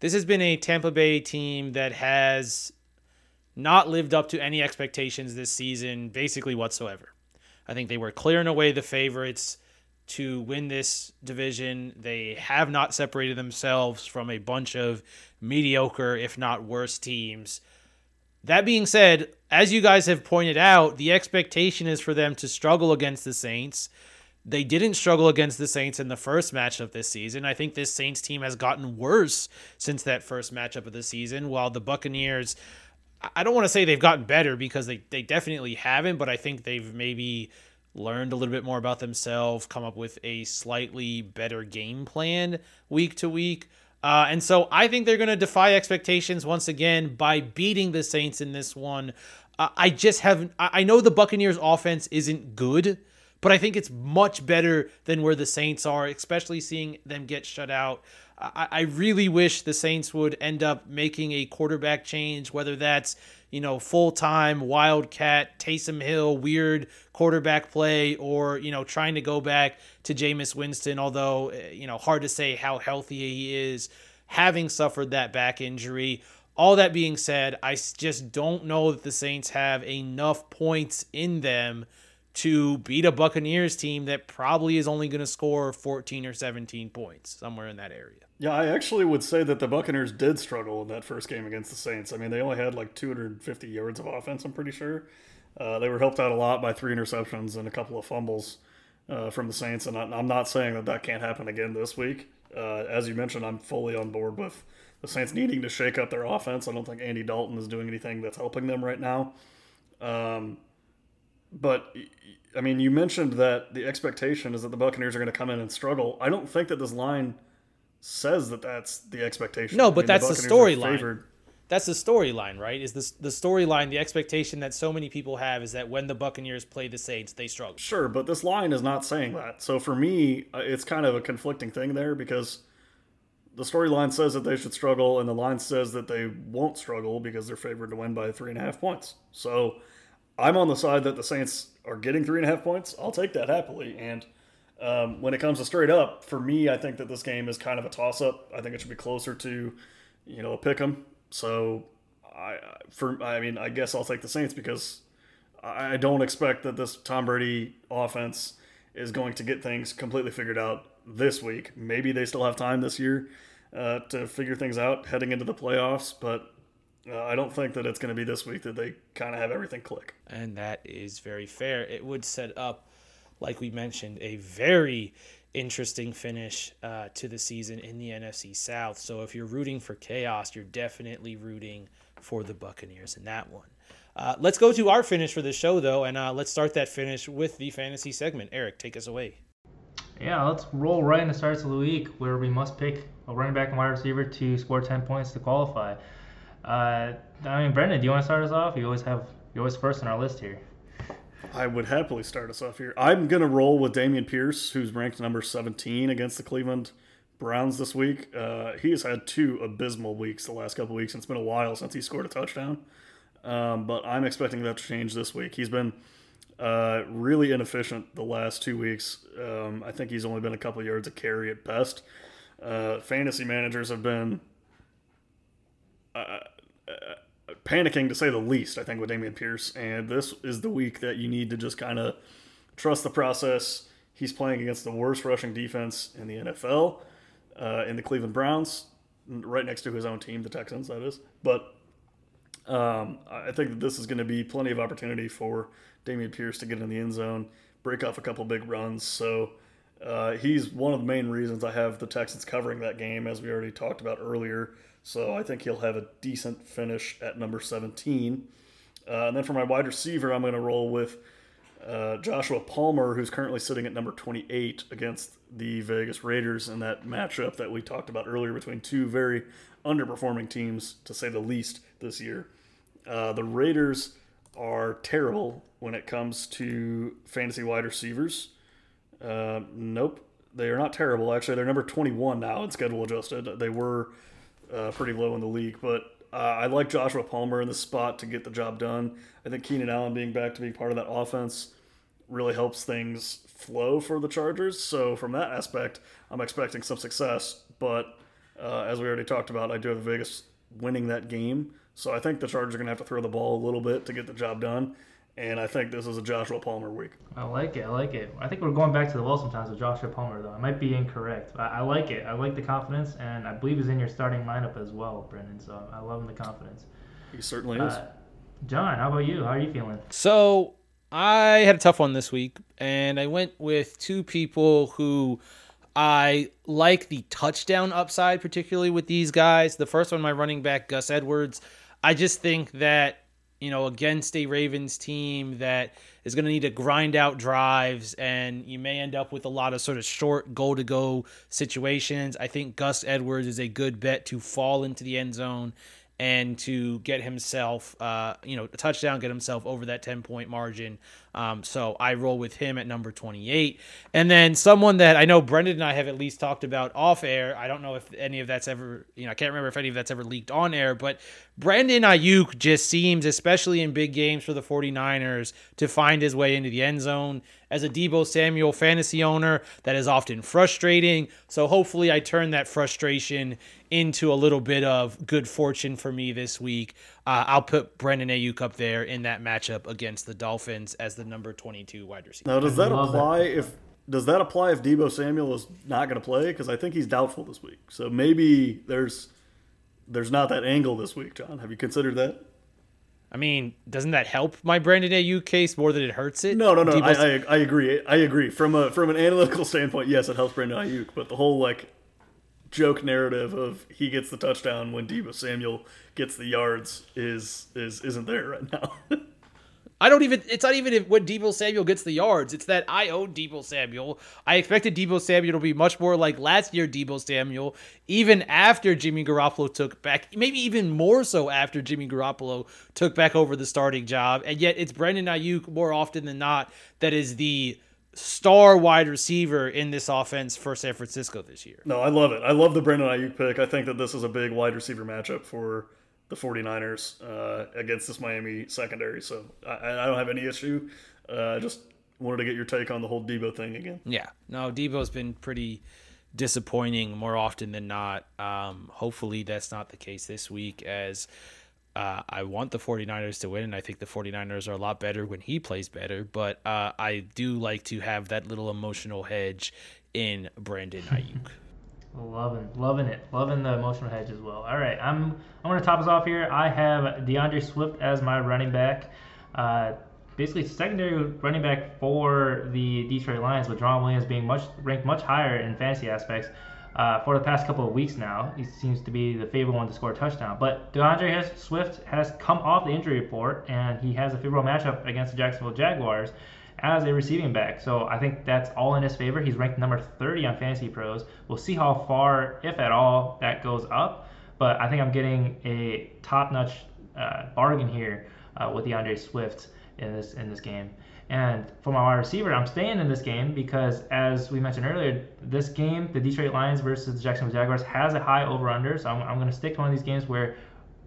This has been a Tampa Bay team that has not lived up to any expectations this season, basically whatsoever. I think they were clearing away the favorites to win this division. They have not separated themselves from a bunch of mediocre, if not worse, teams. That being said, as you guys have pointed out, the expectation is for them to struggle against the Saints. They didn't struggle against the Saints in the first matchup this season. I think this Saints team has gotten worse since that first matchup of the season, while the Buccaneers I don't want to say they've gotten better because they, they definitely haven't, but I think they've maybe learned a little bit more about themselves, come up with a slightly better game plan week to week. Uh, and so I think they're going to defy expectations once again by beating the Saints in this one. Uh, I just haven't. I know the Buccaneers' offense isn't good, but I think it's much better than where the Saints are, especially seeing them get shut out. I, I really wish the Saints would end up making a quarterback change, whether that's you know full time Wildcat Taysom Hill weird quarterback play, or you know trying to go back to Jameis Winston. Although eh, you know hard to say how healthy he is, having suffered that back injury. All that being said, I just don't know that the Saints have enough points in them to beat a Buccaneers team that probably is only going to score 14 or 17 points, somewhere in that area. Yeah, I actually would say that the Buccaneers did struggle in that first game against the Saints. I mean, they only had like 250 yards of offense, I'm pretty sure. Uh, they were helped out a lot by three interceptions and a couple of fumbles uh, from the Saints. And I'm not saying that that can't happen again this week. Uh, as you mentioned, I'm fully on board with the Saints needing to shake up their offense. I don't think Andy Dalton is doing anything that's helping them right now. Um, but I mean, you mentioned that the expectation is that the Buccaneers are going to come in and struggle. I don't think that this line says that that's the expectation. No, but I mean, that's the, the storyline. That's the storyline, right? Is this the storyline? The expectation that so many people have is that when the Buccaneers play the Saints, they struggle. Sure, but this line is not saying that. So for me, uh, it's kind of a conflicting thing there because the storyline says that they should struggle, and the line says that they won't struggle because they're favored to win by three and a half points. So I'm on the side that the Saints are getting three and a half points. I'll take that happily. And um, when it comes to straight up, for me, I think that this game is kind of a toss up. I think it should be closer to, you know, a pick 'em. So I, for I mean, I guess I'll take the Saints because I don't expect that this Tom Brady offense is going to get things completely figured out this week. Maybe they still have time this year uh, to figure things out heading into the playoffs, but uh, I don't think that it's going to be this week that they kind of have everything click. And that is very fair. It would set up, like we mentioned, a very interesting finish uh, to the season in the NFC South. So if you're rooting for chaos, you're definitely rooting for the Buccaneers in that one. Uh, let's go to our finish for the show, though, and uh, let's start that finish with the fantasy segment. Eric, take us away. Yeah, let's roll right into the starts of the week where we must pick a running back and wide receiver to score 10 points to qualify. Uh, I mean, Brendan, do you want to start us off? You always have you always first on our list here. I would happily start us off here. I'm gonna roll with Dameon Pierce, who's ranked number 17 against the Cleveland Browns this week. Uh, he has had two abysmal weeks the last couple weeks. And it's been a while since he scored a touchdown, um, but I'm expecting that to change this week. He's been uh, really inefficient the last two weeks. Um, I think he's only been a couple yards a carry at best. Uh, fantasy managers have been uh, panicking to say the least, I think, with Dameon Pierce. And this is the week that you need to just kind of trust the process. He's playing against the worst rushing defense in the NFL, uh, in the Cleveland Browns, right next to his own team, the Texans, that is. But um, I think that this is going to be plenty of opportunity for Dameon Pierce to get in the end zone, break off a couple big runs. So uh, he's one of the main reasons I have the Texans covering that game, as we already talked about earlier. So I think he'll have a decent finish at number 17. Uh, and then for my wide receiver, I'm going to roll with uh, Joshua Palmer, who's currently sitting at number 28 against the Vegas Raiders in that matchup that we talked about earlier between two very underperforming teams, to say the least, this year. Uh, the Raiders are terrible when it comes to fantasy wide receivers. Uh, nope, they are not terrible. Actually, they're number 21 now in schedule adjusted. They were uh, pretty low in the league. But uh, I like Joshua Palmer in the spot to get the job done. I think Keenan Allen being back to be part of that offense really helps things flow for the Chargers. So from that aspect, I'm expecting some success. But uh, as we already talked about, I do have the Vegas winning that game. So I think the Chargers are going to have to throw the ball a little bit to get the job done and I think this is a Joshua Palmer week. I like it. I like it. I think we're going back to the well sometimes with Joshua Palmer, though. I might be incorrect. I, I like it. I like the confidence, and I believe he's in your starting lineup as well, Brendan. So I love him the confidence. He certainly is. Uh, John, how about you? How are you feeling? So I had a tough one this week, and I went with two people who I like the touchdown upside, particularly with these guys. The first one, my running back, Gus Edwards. I just think that you know against a Ravens team that is going to need to grind out drives, and you may end up with a lot of sort of short goal to go situations. I think Gus Edwards is a good bet to fall into the end zone and to get himself, uh, you know, a touchdown, get himself over that 10 point margin. Um, so I roll with him at number 28. And then someone that I know Brendan and I have at least talked about off air. I don't know if any of that's ever, you know, I can't remember if any of that's ever leaked on air, but Brandon Aiyuk just seems, especially in big games for the 49ers, to find his way into the end zone. As a Deebo Samuel fantasy owner, that is often frustrating. So hopefully I turn that frustration into a little bit of good fortune for me this week. Uh, I'll put Brandon Aiyuk up there in that matchup against the Dolphins as the number 22 wide receiver. Now, does that apply that. if does that apply if Deebo Samuel is not going to play? Because I think he's doubtful this week. So maybe there's there's not that angle this week, John. Have you considered that? I mean, doesn't that help my Brandon Aiyuk case more than it hurts it? No, no, no. I, I, I, agree. I agree. From a from an analytical standpoint, yes, it helps Brandon Aiyuk. But the whole like joke narrative of he gets the touchdown when Deebo Samuel gets the yards is is isn't there right now. [laughs] I don't even. It's not even if, when Deebo Samuel gets the yards. It's that I own Deebo Samuel. I expected Deebo Samuel to be much more like last year Deebo Samuel, even after Jimmy Garoppolo took back, maybe even more so after Jimmy Garoppolo took back over the starting job. And yet it's Brandon Aiyuk more often than not that is the star wide receiver in this offense for San Francisco this year. No, I love it. I love the Brandon Aiyuk pick. I think that this is a big wide receiver matchup for the 49ers uh, against this Miami secondary. So I, I don't have any issue. Uh, I just wanted to get your take on the whole Deebo thing again. Yeah. No, Deebo's been pretty disappointing more often than not. Um, hopefully that's not the case this week as – uh, I want the 49ers to win, and I think the 49ers are a lot better when he plays better. But uh, I do like to have that little emotional hedge in Brandon Aiyuk. [laughs] Loving, loving it, loving the emotional hedge as well. All right, I'm I'm gonna top us off here. I have DeAndre Swift as my running back. Uh, basically, secondary running back for the Detroit Lions, with John Williams being much ranked much higher in fantasy aspects uh, for the past couple of weeks now. He seems to be the favorite one to score a touchdown. But D'Andre has, Swift has come off the injury report, and he has a favorable matchup against the Jacksonville Jaguars as a receiving back. So I think that's all in his favor. He's ranked number 30 on Fantasy Pros. We'll see how far, if at all, that goes up. But I think I'm getting a top-notch uh, bargain here uh, with D'Andre Swift in this in this game. And for my wide receiver, I'm staying in this game because, as we mentioned earlier, this game, the Detroit Lions versus the Jacksonville Jaguars, has a high over under. So I'm, I'm going to stick to one of these games where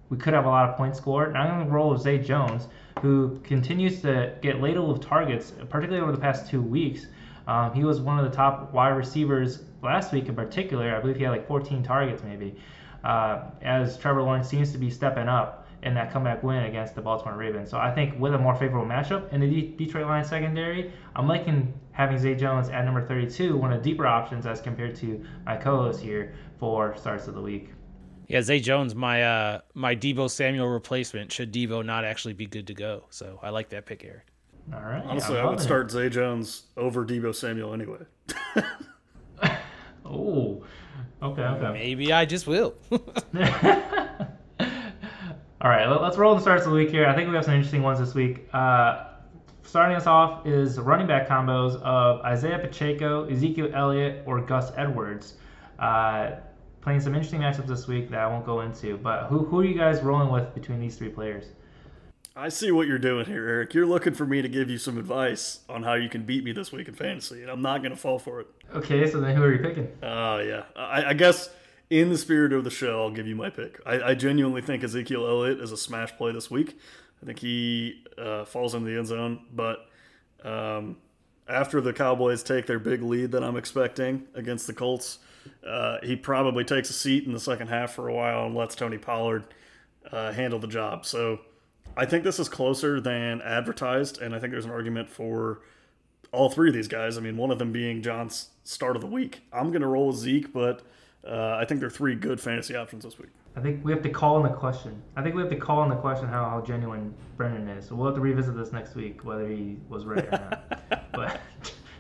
we could have a lot of points scored. And I'm going to roll with Zay Jones, who continues to get ladled with targets, particularly over the past two weeks. Um, he was one of the top wide receivers last week in particular. I believe he had like 14 targets maybe. Uh, as Trevor Lawrence seems to be stepping up in that comeback win against the Baltimore Ravens. So I think with a more favorable matchup in the D- Detroit Lions secondary, I'm liking having Zay Jones at number 32, one of the deeper options as compared to my co-host here for starts of the week. Yeah, Zay Jones, my uh, my Deebo Samuel replacement. Should Deebo not actually be good to go? So I like that pick, Eric. All right. Honestly, I would start. Zay Jones over Deebo Samuel anyway. [laughs] oh, okay, okay. Maybe I just will. [laughs] [laughs] All right, let's roll the starts of the week here. I think we have some interesting ones this week. Uh, starting us off is running back combos of Isaiah Pacheco, Ezekiel Elliott, or Gus Edwards. Uh, playing some interesting matchups this week that I won't go into. But who, who are you guys rolling with between these three players? I see what you're doing here, Eric. You're looking for me to give you some advice on how you can beat me this week in fantasy, and I'm not going to fall for it. Okay, so then who are you picking? Oh, uh, yeah. I, I guess in the spirit of the show, I'll give you my pick. I, I genuinely think Ezekiel Elliott is a smash play this week. I think he uh, falls into the end zone, but um, after the Cowboys take their big lead that I'm expecting against the Colts, uh, he probably takes a seat in the second half for a while and lets Tony Pollard uh, handle the job. So I think this is closer than advertised, and I think there's an argument for all three of these guys. I mean, one of them being John's start of the week. I'm going to roll with Zeke, but uh, I think they're three good fantasy options this week. I think we have to call in the question. I think we have to call in the question how, how genuine Brendan is. So we'll have to revisit this next week whether he was right or not. [laughs] but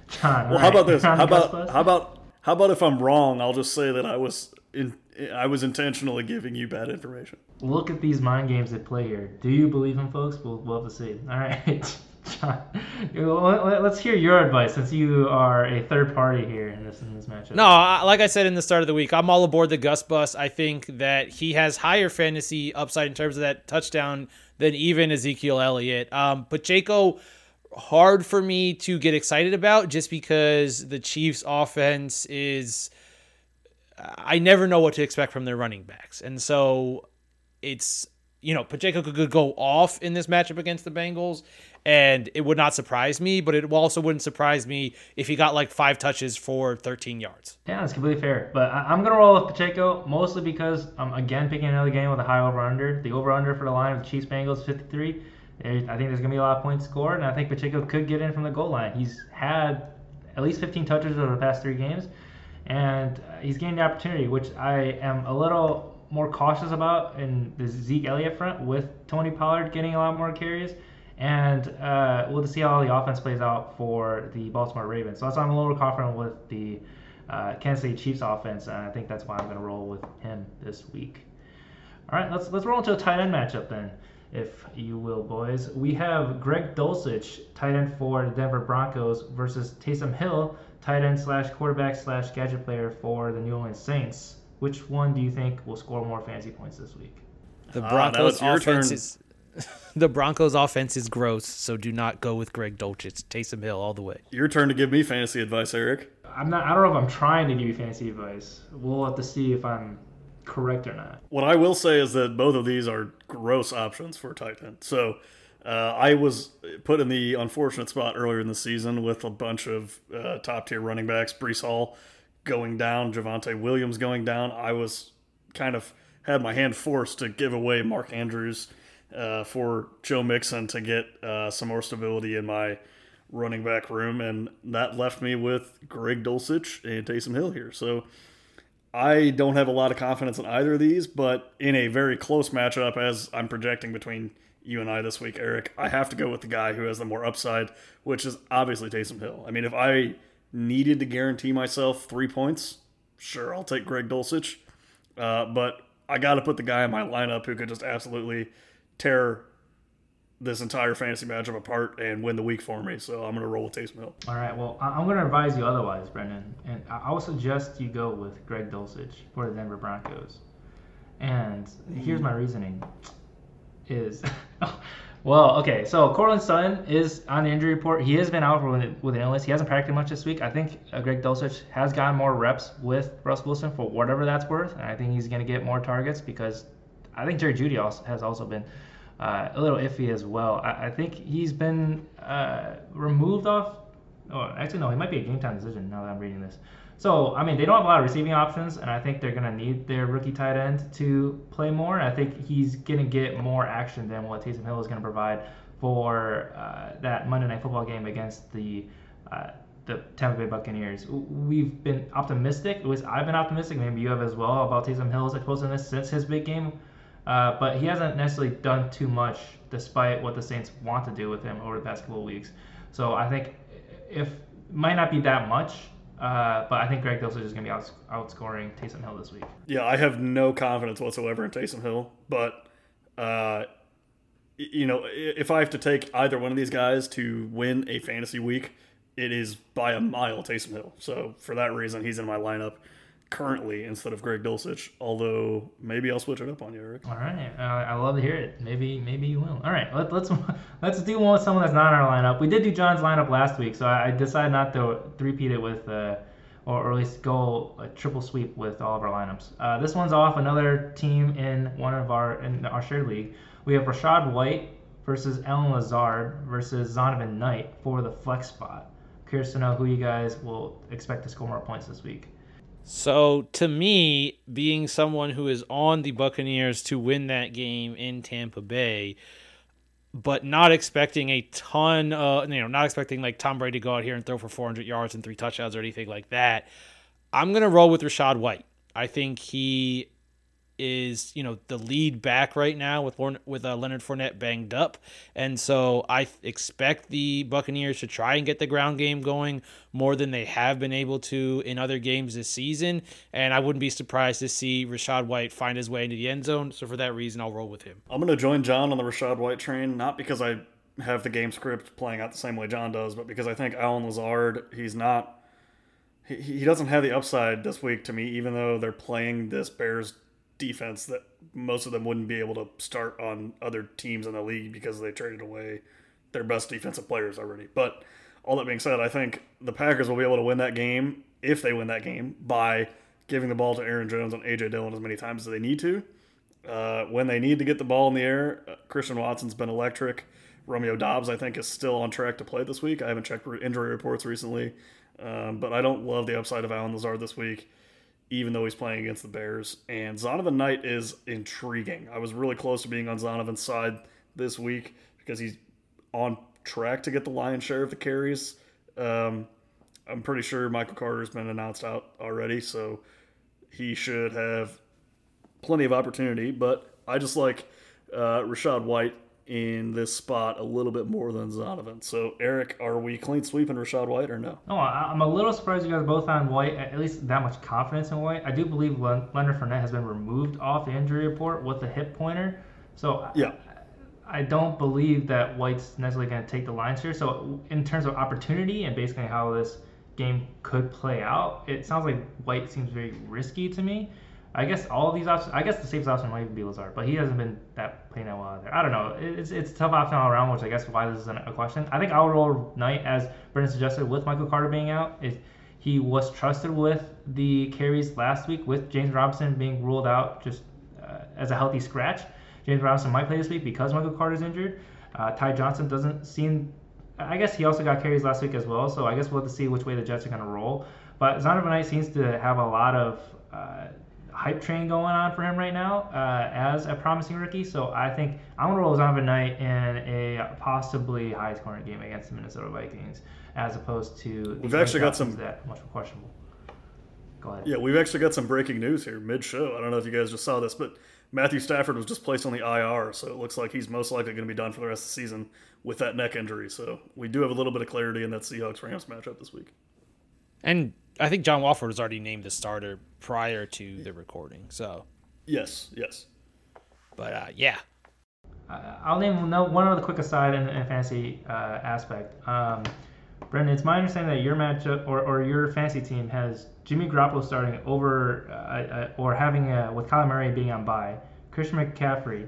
John, well, right. how about this? How about how about how about if I'm wrong? I'll just say that I was in, I was intentionally giving you bad information. Look at these mind games that play here. Do you believe them, folks? We'll, we'll have to see. All right. [laughs] [laughs] John, let's hear your advice since you are a third party here in this in this matchup. No, like I said in the start of the week, I'm all aboard the Gus bus. I think that he has higher fantasy upside in terms of that touchdown than even Ezekiel Elliott. Um, Pacheco, hard for me to get excited about just because the Chiefs' offense is. I never know what to expect from their running backs, and so it's you know Pacheco could go off in this matchup against the Bengals, and it would not surprise me, but it also wouldn't surprise me if he got like five touches for 13 yards. Yeah, that's completely fair. But I- am going to roll with Pacheco mostly because I'm again picking another game with a high over under. The over under for the line of the Chiefs Bengals 53. I think there's going to be a lot of points scored, and I think Pacheco could get in from the goal line. He's had at least 15 touches over the past three games, and uh, he's gained the opportunity, which I am a little more cautious about in the Zeke Elliott front with Tony Pollard getting a lot more carries. And uh, we'll see how the offense plays out for the Baltimore Ravens. So that's why I'm a little confident with the uh, Kansas City Chiefs offense, and I think that's why I'm going to roll with him this week. All right, let's let's roll into a tight end matchup then, if you will, boys. We have Greg Dulcich, tight end for the Denver Broncos, versus Taysom Hill, tight end slash quarterback slash gadget player for the New Orleans Saints. Which one do you think will score more fantasy points this week? The Broncos ah, offense is [laughs] the Broncos offense is gross, so do not go with Greg Dulcich. Taysom Hill all the way. Your turn to give me fantasy advice, Eric. I'm not. I don't know if I'm trying to give you fantasy advice. We'll have to see if I'm correct or not. What I will say is that both of these are gross options for tight end. So uh, I was put in the unfortunate spot earlier in the season with a bunch of uh, top tier running backs, Breece Hall going down, Javonte Williams going down. I was kind of had my hand forced to give away Mark Andrews uh, for Joe Mixon to get uh, some more stability in my running back room, and that left me with Greg Dulcich and Taysom Hill here. So I don't have a lot of confidence in either of these, but in a very close matchup, as I'm projecting between you and I this week, Eric, I have to go with the guy who has the more upside, which is obviously Taysom Hill. I mean, if I needed to guarantee myself three points, sure, I'll take Greg Dulcich. Uh, but I got to put the guy in my lineup who could just absolutely tear this entire fantasy matchup apart and win the week for me. So I'm going to roll with Taysom Hill. All right. Well, I'm going to advise you otherwise, Brendan. And I would suggest you go with Greg Dulcich for the Denver Broncos. And here's my reasoning is [laughs] well, okay. So Courtland Sutton is on the injury report. He has been out with, with an illness. He hasn't practiced much this week. I think uh, Greg Dulcich has gotten more reps with Russ Wilson for whatever that's worth. And I think he's going to get more targets because I think Jerry Jeudy also, has also been uh, a little iffy as well. I, I think he's been uh, removed off. Oh, actually, no, he might be a game time decision now that I'm reading this. So, I mean, they don't have a lot of receiving options, and I think they're going to need their rookie tight end to play more. I think he's going to get more action than what Taysom Hill is going to provide for uh, that Monday Night Football game against the uh, the Tampa Bay Buccaneers. We've been optimistic, at least I've been optimistic, maybe you have as well, about Taysom Hill's explosiveness since his big game. Uh, but he hasn't necessarily done too much despite what the Saints want to do with him over the past couple of weeks. So I think if might not be that much, uh, but I think Greg Dulcich is just going to be out, outscoring Taysom Hill this week. Yeah, I have no confidence whatsoever in Taysom Hill, but uh, you know, if I have to take either one of these guys to win a fantasy week, it is by a mile Taysom Hill. So for that reason, he's in my lineup currently instead of Greg Dulcich. Although maybe I'll switch it up on you, Eric. All right, uh, I love to hear it. Maybe maybe you will. All right, let, let's [laughs] let's do one with someone that's not in our lineup. We did do John's lineup last week, so I, decided not to repeat it with. Uh, or, at least go a triple sweep with all of our lineups. Uh, this one's off another team in one of our in our shared league. We have Rachaad White versus Allen Lazard versus Zonovan Knight for the flex spot. Curious to know who you guys will expect to score more points this week. So to me, being someone who is on the Buccaneers to win that game in Tampa Bay, but not expecting a ton of, you know, not expecting like Tom Brady to go out here and throw for 400 yards and three touchdowns or anything like that. I'm going to roll with Rachaad White. I think he is you know the lead back right now with with uh, Leonard Fournette banged up, and so I expect the Buccaneers to try and get the ground game going more than they have been able to in other games this season. And I wouldn't be surprised to see Rachaad White find his way into the end zone. So for that reason, I'll roll with him. I'm going to join John on the Rachaad White train, not because I have the game script playing out the same way John does, but because I think Allen Lazard, he's not. He doesn't have the upside this week to me, even though they're playing this Bears defense that most of them wouldn't be able to start on other teams in the league because they traded away their best defensive players already. But all that being said, I think the Packers will be able to win that game if they win that game by giving the ball to Aaron Jones and AJ Dillon as many times as they need to. Uh, when they need to get the ball in the air, uh, Christian Watson's been electric. Romeo Doubs, I think, is still on track to play this week. I haven't checked injury reports recently, um, but I don't love the upside of Allen Lazard this week, even though he's playing against the Bears. And Zonovan Knight is intriguing. I was really close to being on Zonovan's side this week because he's on track to get the lion's share of the carries. Um, I'm pretty sure Michael Carter's been announced out already, so he should have plenty of opportunity. But I just like uh, Rachaad White in this spot a little bit more than Zonovan. So, Eric, are we clean sweeping Rachaad White or no? No, I'm a little surprised you guys both on White, at least that much confidence in White. I do believe Leonard Fournette has been removed off the injury report with a hip pointer. So, yeah. I don't believe that White's necessarily going to take the lines here. So, in terms of opportunity and basically how this game could play out, it sounds like White seems very risky to me. I guess all of these options. I guess the safest option might be Lazard, but he hasn't been that playing that well there. I don't know. It's it's a tough option all around, which I guess why this isn't a question. I think I'll roll Knight as Brendan suggested with Michael Carter being out. He was trusted with the carries last week with James Robinson being ruled out just uh, as a healthy scratch. James Robinson might play this week because Michael Carter's injured. Uh, Ty Johnson doesn't seem. I guess he also got carries last week as well, so I guess we'll have to see which way the Jets are going to roll. But Zonovan Knight seems to have a lot of uh, hype train going on for him right now uh, as a promising rookie. So I think I'm going to roll Zonovan Knight in a possibly high scoring game against the Minnesota Vikings as opposed to we've actually got some that much more questionable. Go ahead. Yeah, we've actually got some breaking news here mid show. I don't know if you guys just saw this, but Matthew Stafford was just placed on the IR, so it looks like he's most likely going to be done for the rest of the season with that neck injury. So we do have a little bit of clarity in that Seahawks Rams matchup this week. And I think John Wolford was already named the starter prior to the recording. So yes, yes. But uh, yeah, uh, I'll name one other quick aside in, in fantasy uh, aspect. Um, Brendan, it's my understanding that your matchup or, or your fantasy team has Jimmy Garoppolo starting over uh, uh, or having a, with Kyler Murray being on bye, Christian McCaffrey,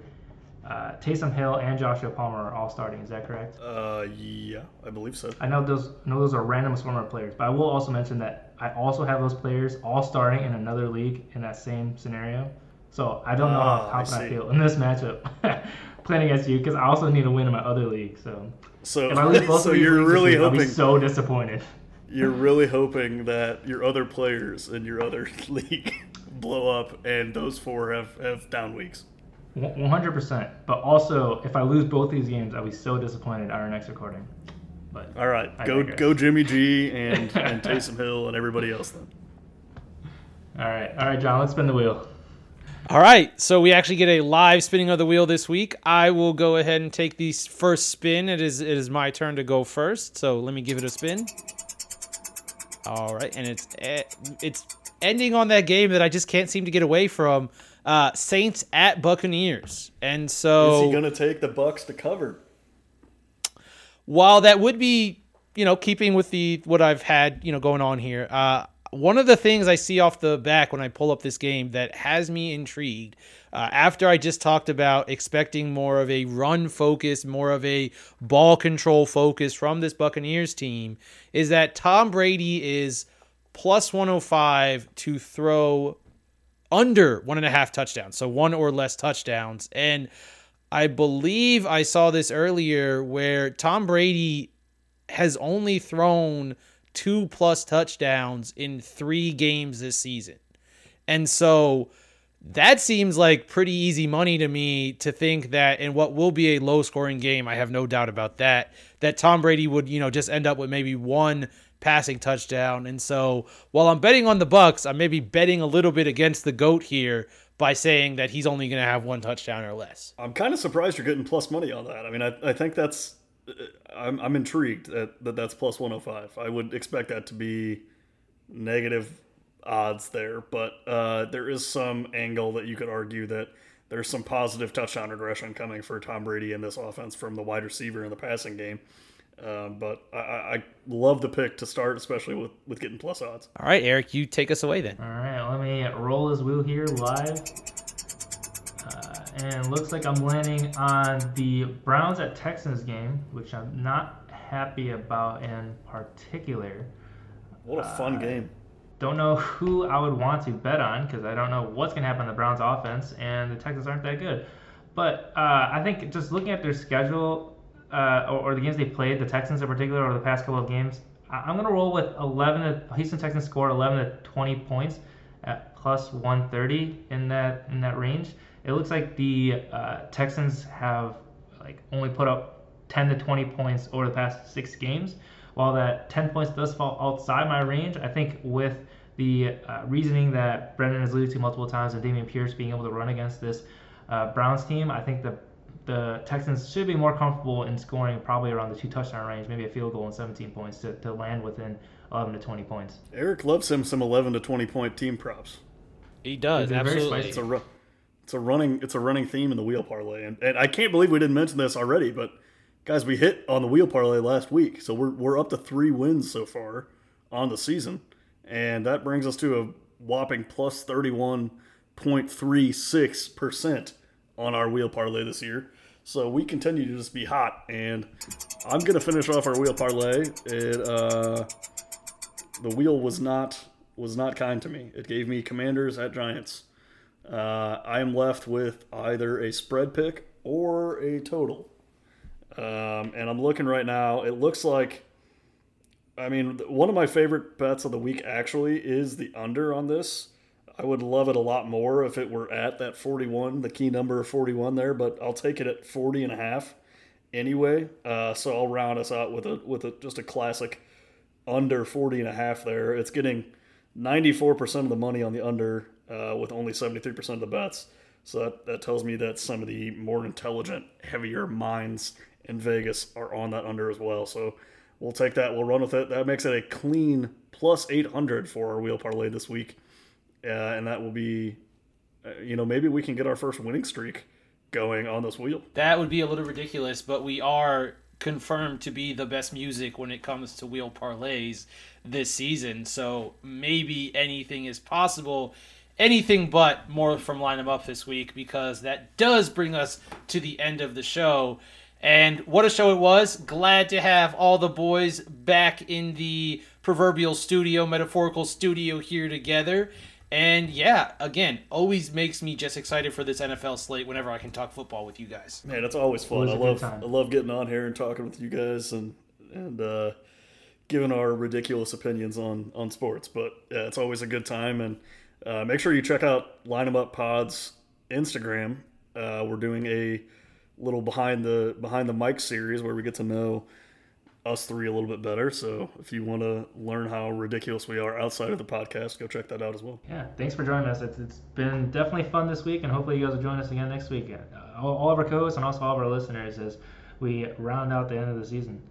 uh, Taysom Hill, and Joshua Palmer are all starting. Is that correct? Uh, yeah, I believe so. I know those. I know those are random former players, but I will also mention that I also have those players all starting in another league in that same scenario. So I don't know how ah, confident I, I feel in this matchup [laughs] playing against you because I also need to win in my other league. So so if I lose both [laughs] so of you're really week, hoping I'll be so disappointed. [laughs] You're really hoping that your other players in your other league blow up, and those four have have down weeks. One hundred percent. But also, if I lose both these games, I'll be so disappointed at our next recording. But all right, I go digress. go Jimmy G and [laughs] and Taysom Hill and everybody else then. All right, all right, John. Let's spin the wheel. All right, so we actually get a live spinning of the wheel this week. I will go ahead and take the first spin. It is it is my turn to go first, so let me give it a spin. All right, and it's eh, it's ending on that game that I just can't seem to get away from. Uh, Saints at Buccaneers, and so is he going to take the Bucks to cover? While that would be, you know, keeping with the what I've had, you know, going on here, uh, one of the things I see off the back when I pull up this game that has me intrigued, uh, after I just talked about expecting more of a run focus, more of a ball control focus from this Buccaneers team, is that Tom Brady is plus 105 to throw under one and a half touchdowns, so one or less touchdowns. And I believe I saw this earlier where Tom Brady has only thrown two plus touchdowns in three games this season. And so that seems like pretty easy money to me to think that in what will be a low scoring game, I have no doubt about that, that Tom Brady would, you know, just end up with maybe one passing touchdown. And so while I'm betting on the Bucks, I'm maybe betting a little bit against the goat here by saying that he's only going to have one touchdown or less. I'm kind of surprised you're getting plus money on that. I mean, I, I think that's I'm, I'm intrigued that, that that's plus 105. I would expect that to be negative odds there, but uh, there is some angle that you could argue that there's some positive touchdown regression coming for Tom Brady in this offense from the wide receiver in the passing game. Um, but I, I, love the pick to start, especially with, with getting plus odds. All right, Eric, you take us away then. All right, let me roll his wheel here live. Uh, and looks like I'm landing on the Browns at Texans game, which I'm not happy about in particular. What a fun uh, game. Don't know who I would want to bet on because I don't know what's going to happen in the Browns offense, and the Texans aren't that good. But uh, I think just looking at their schedule uh, or, or, the games they played, the Texans in particular, over the past couple of games, I, am going to roll with 11. To, Houston Texans scored 11 to 20 points at plus 130 in that in that range. It looks like the uh, Texans have like only put up 10 to 20 points over the past six games. While that 10 points does fall outside my range, I think with the uh, reasoning that Brendan has alluded to multiple times and Dameon Pierce being able to run against this uh, Browns team, I think the the Texans should be more comfortable in scoring probably around the two touchdown range, maybe a field goal and 17 points to, to land within 11 to 20 points. Eric loves him some 11 to 20 point team props. He does absolutely. It's a it's a running it's a running theme in the wheel parlay, and, and I can't believe we didn't mention this already, but guys, we hit on the wheel parlay last week, so we're we're up to three wins so far on the season, and that brings us to a whopping plus thirty one point three six percent on our wheel parlay this year. So we continue to just be hot, and I'm gonna finish off our wheel parlay. It uh, the wheel was not was not kind to me. It gave me Commanders at Giants. Uh, I am left with either a spread pick or a total. Um, and I'm looking right now. It looks like, I mean, one of my favorite bets of the week actually is the under on this. I would love it a lot more if it were at that 41, the key number of 41 there, but I'll take it at 40 and a half anyway. Uh, so I'll round us out with a with a just a classic under 40 and a half there. It's getting 94% of the money on the under uh, with only 73% of the bets. So that, that tells me that some of the more intelligent, heavier minds in Vegas are on that under as well. So we'll take that. We'll run with it. That makes it a clean plus 800 for our wheel parlay this week. Uh, and that will be, uh, you know, maybe we can get our first winning streak going on this wheel. That would be a little ridiculous, but we are confirmed to be the best music when it comes to wheel parlays this season. So maybe anything is possible. Anything but more from line them up this week because that does bring us to the end of the show. And what a show it was. Glad to have all the boys back in the proverbial studio, metaphorical studio here together. And yeah, again, always makes me just excited for this NFL slate whenever I can talk football with you guys. Man, it's always fun. I love I love getting on here and talking with you guys and and uh, giving our ridiculous opinions on on sports. But yeah, it's always a good time. And uh, make sure you check out Line 'em Up Pods Instagram. Uh, we're doing a little behind the behind the mic series where we get to know us three a little bit better. So if you want to learn how ridiculous we are outside of the podcast, go check that out as well. Yeah, thanks for joining us. it's, it's been definitely fun this week, and hopefully you guys will join us again next week. Uh, all, all of our co-hosts and also all of our listeners as we round out the end of the season.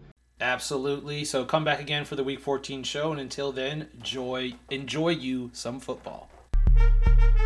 Absolutely. So come back again for the Week 14 show, and until then, enjoy enjoy you some football. Thank you.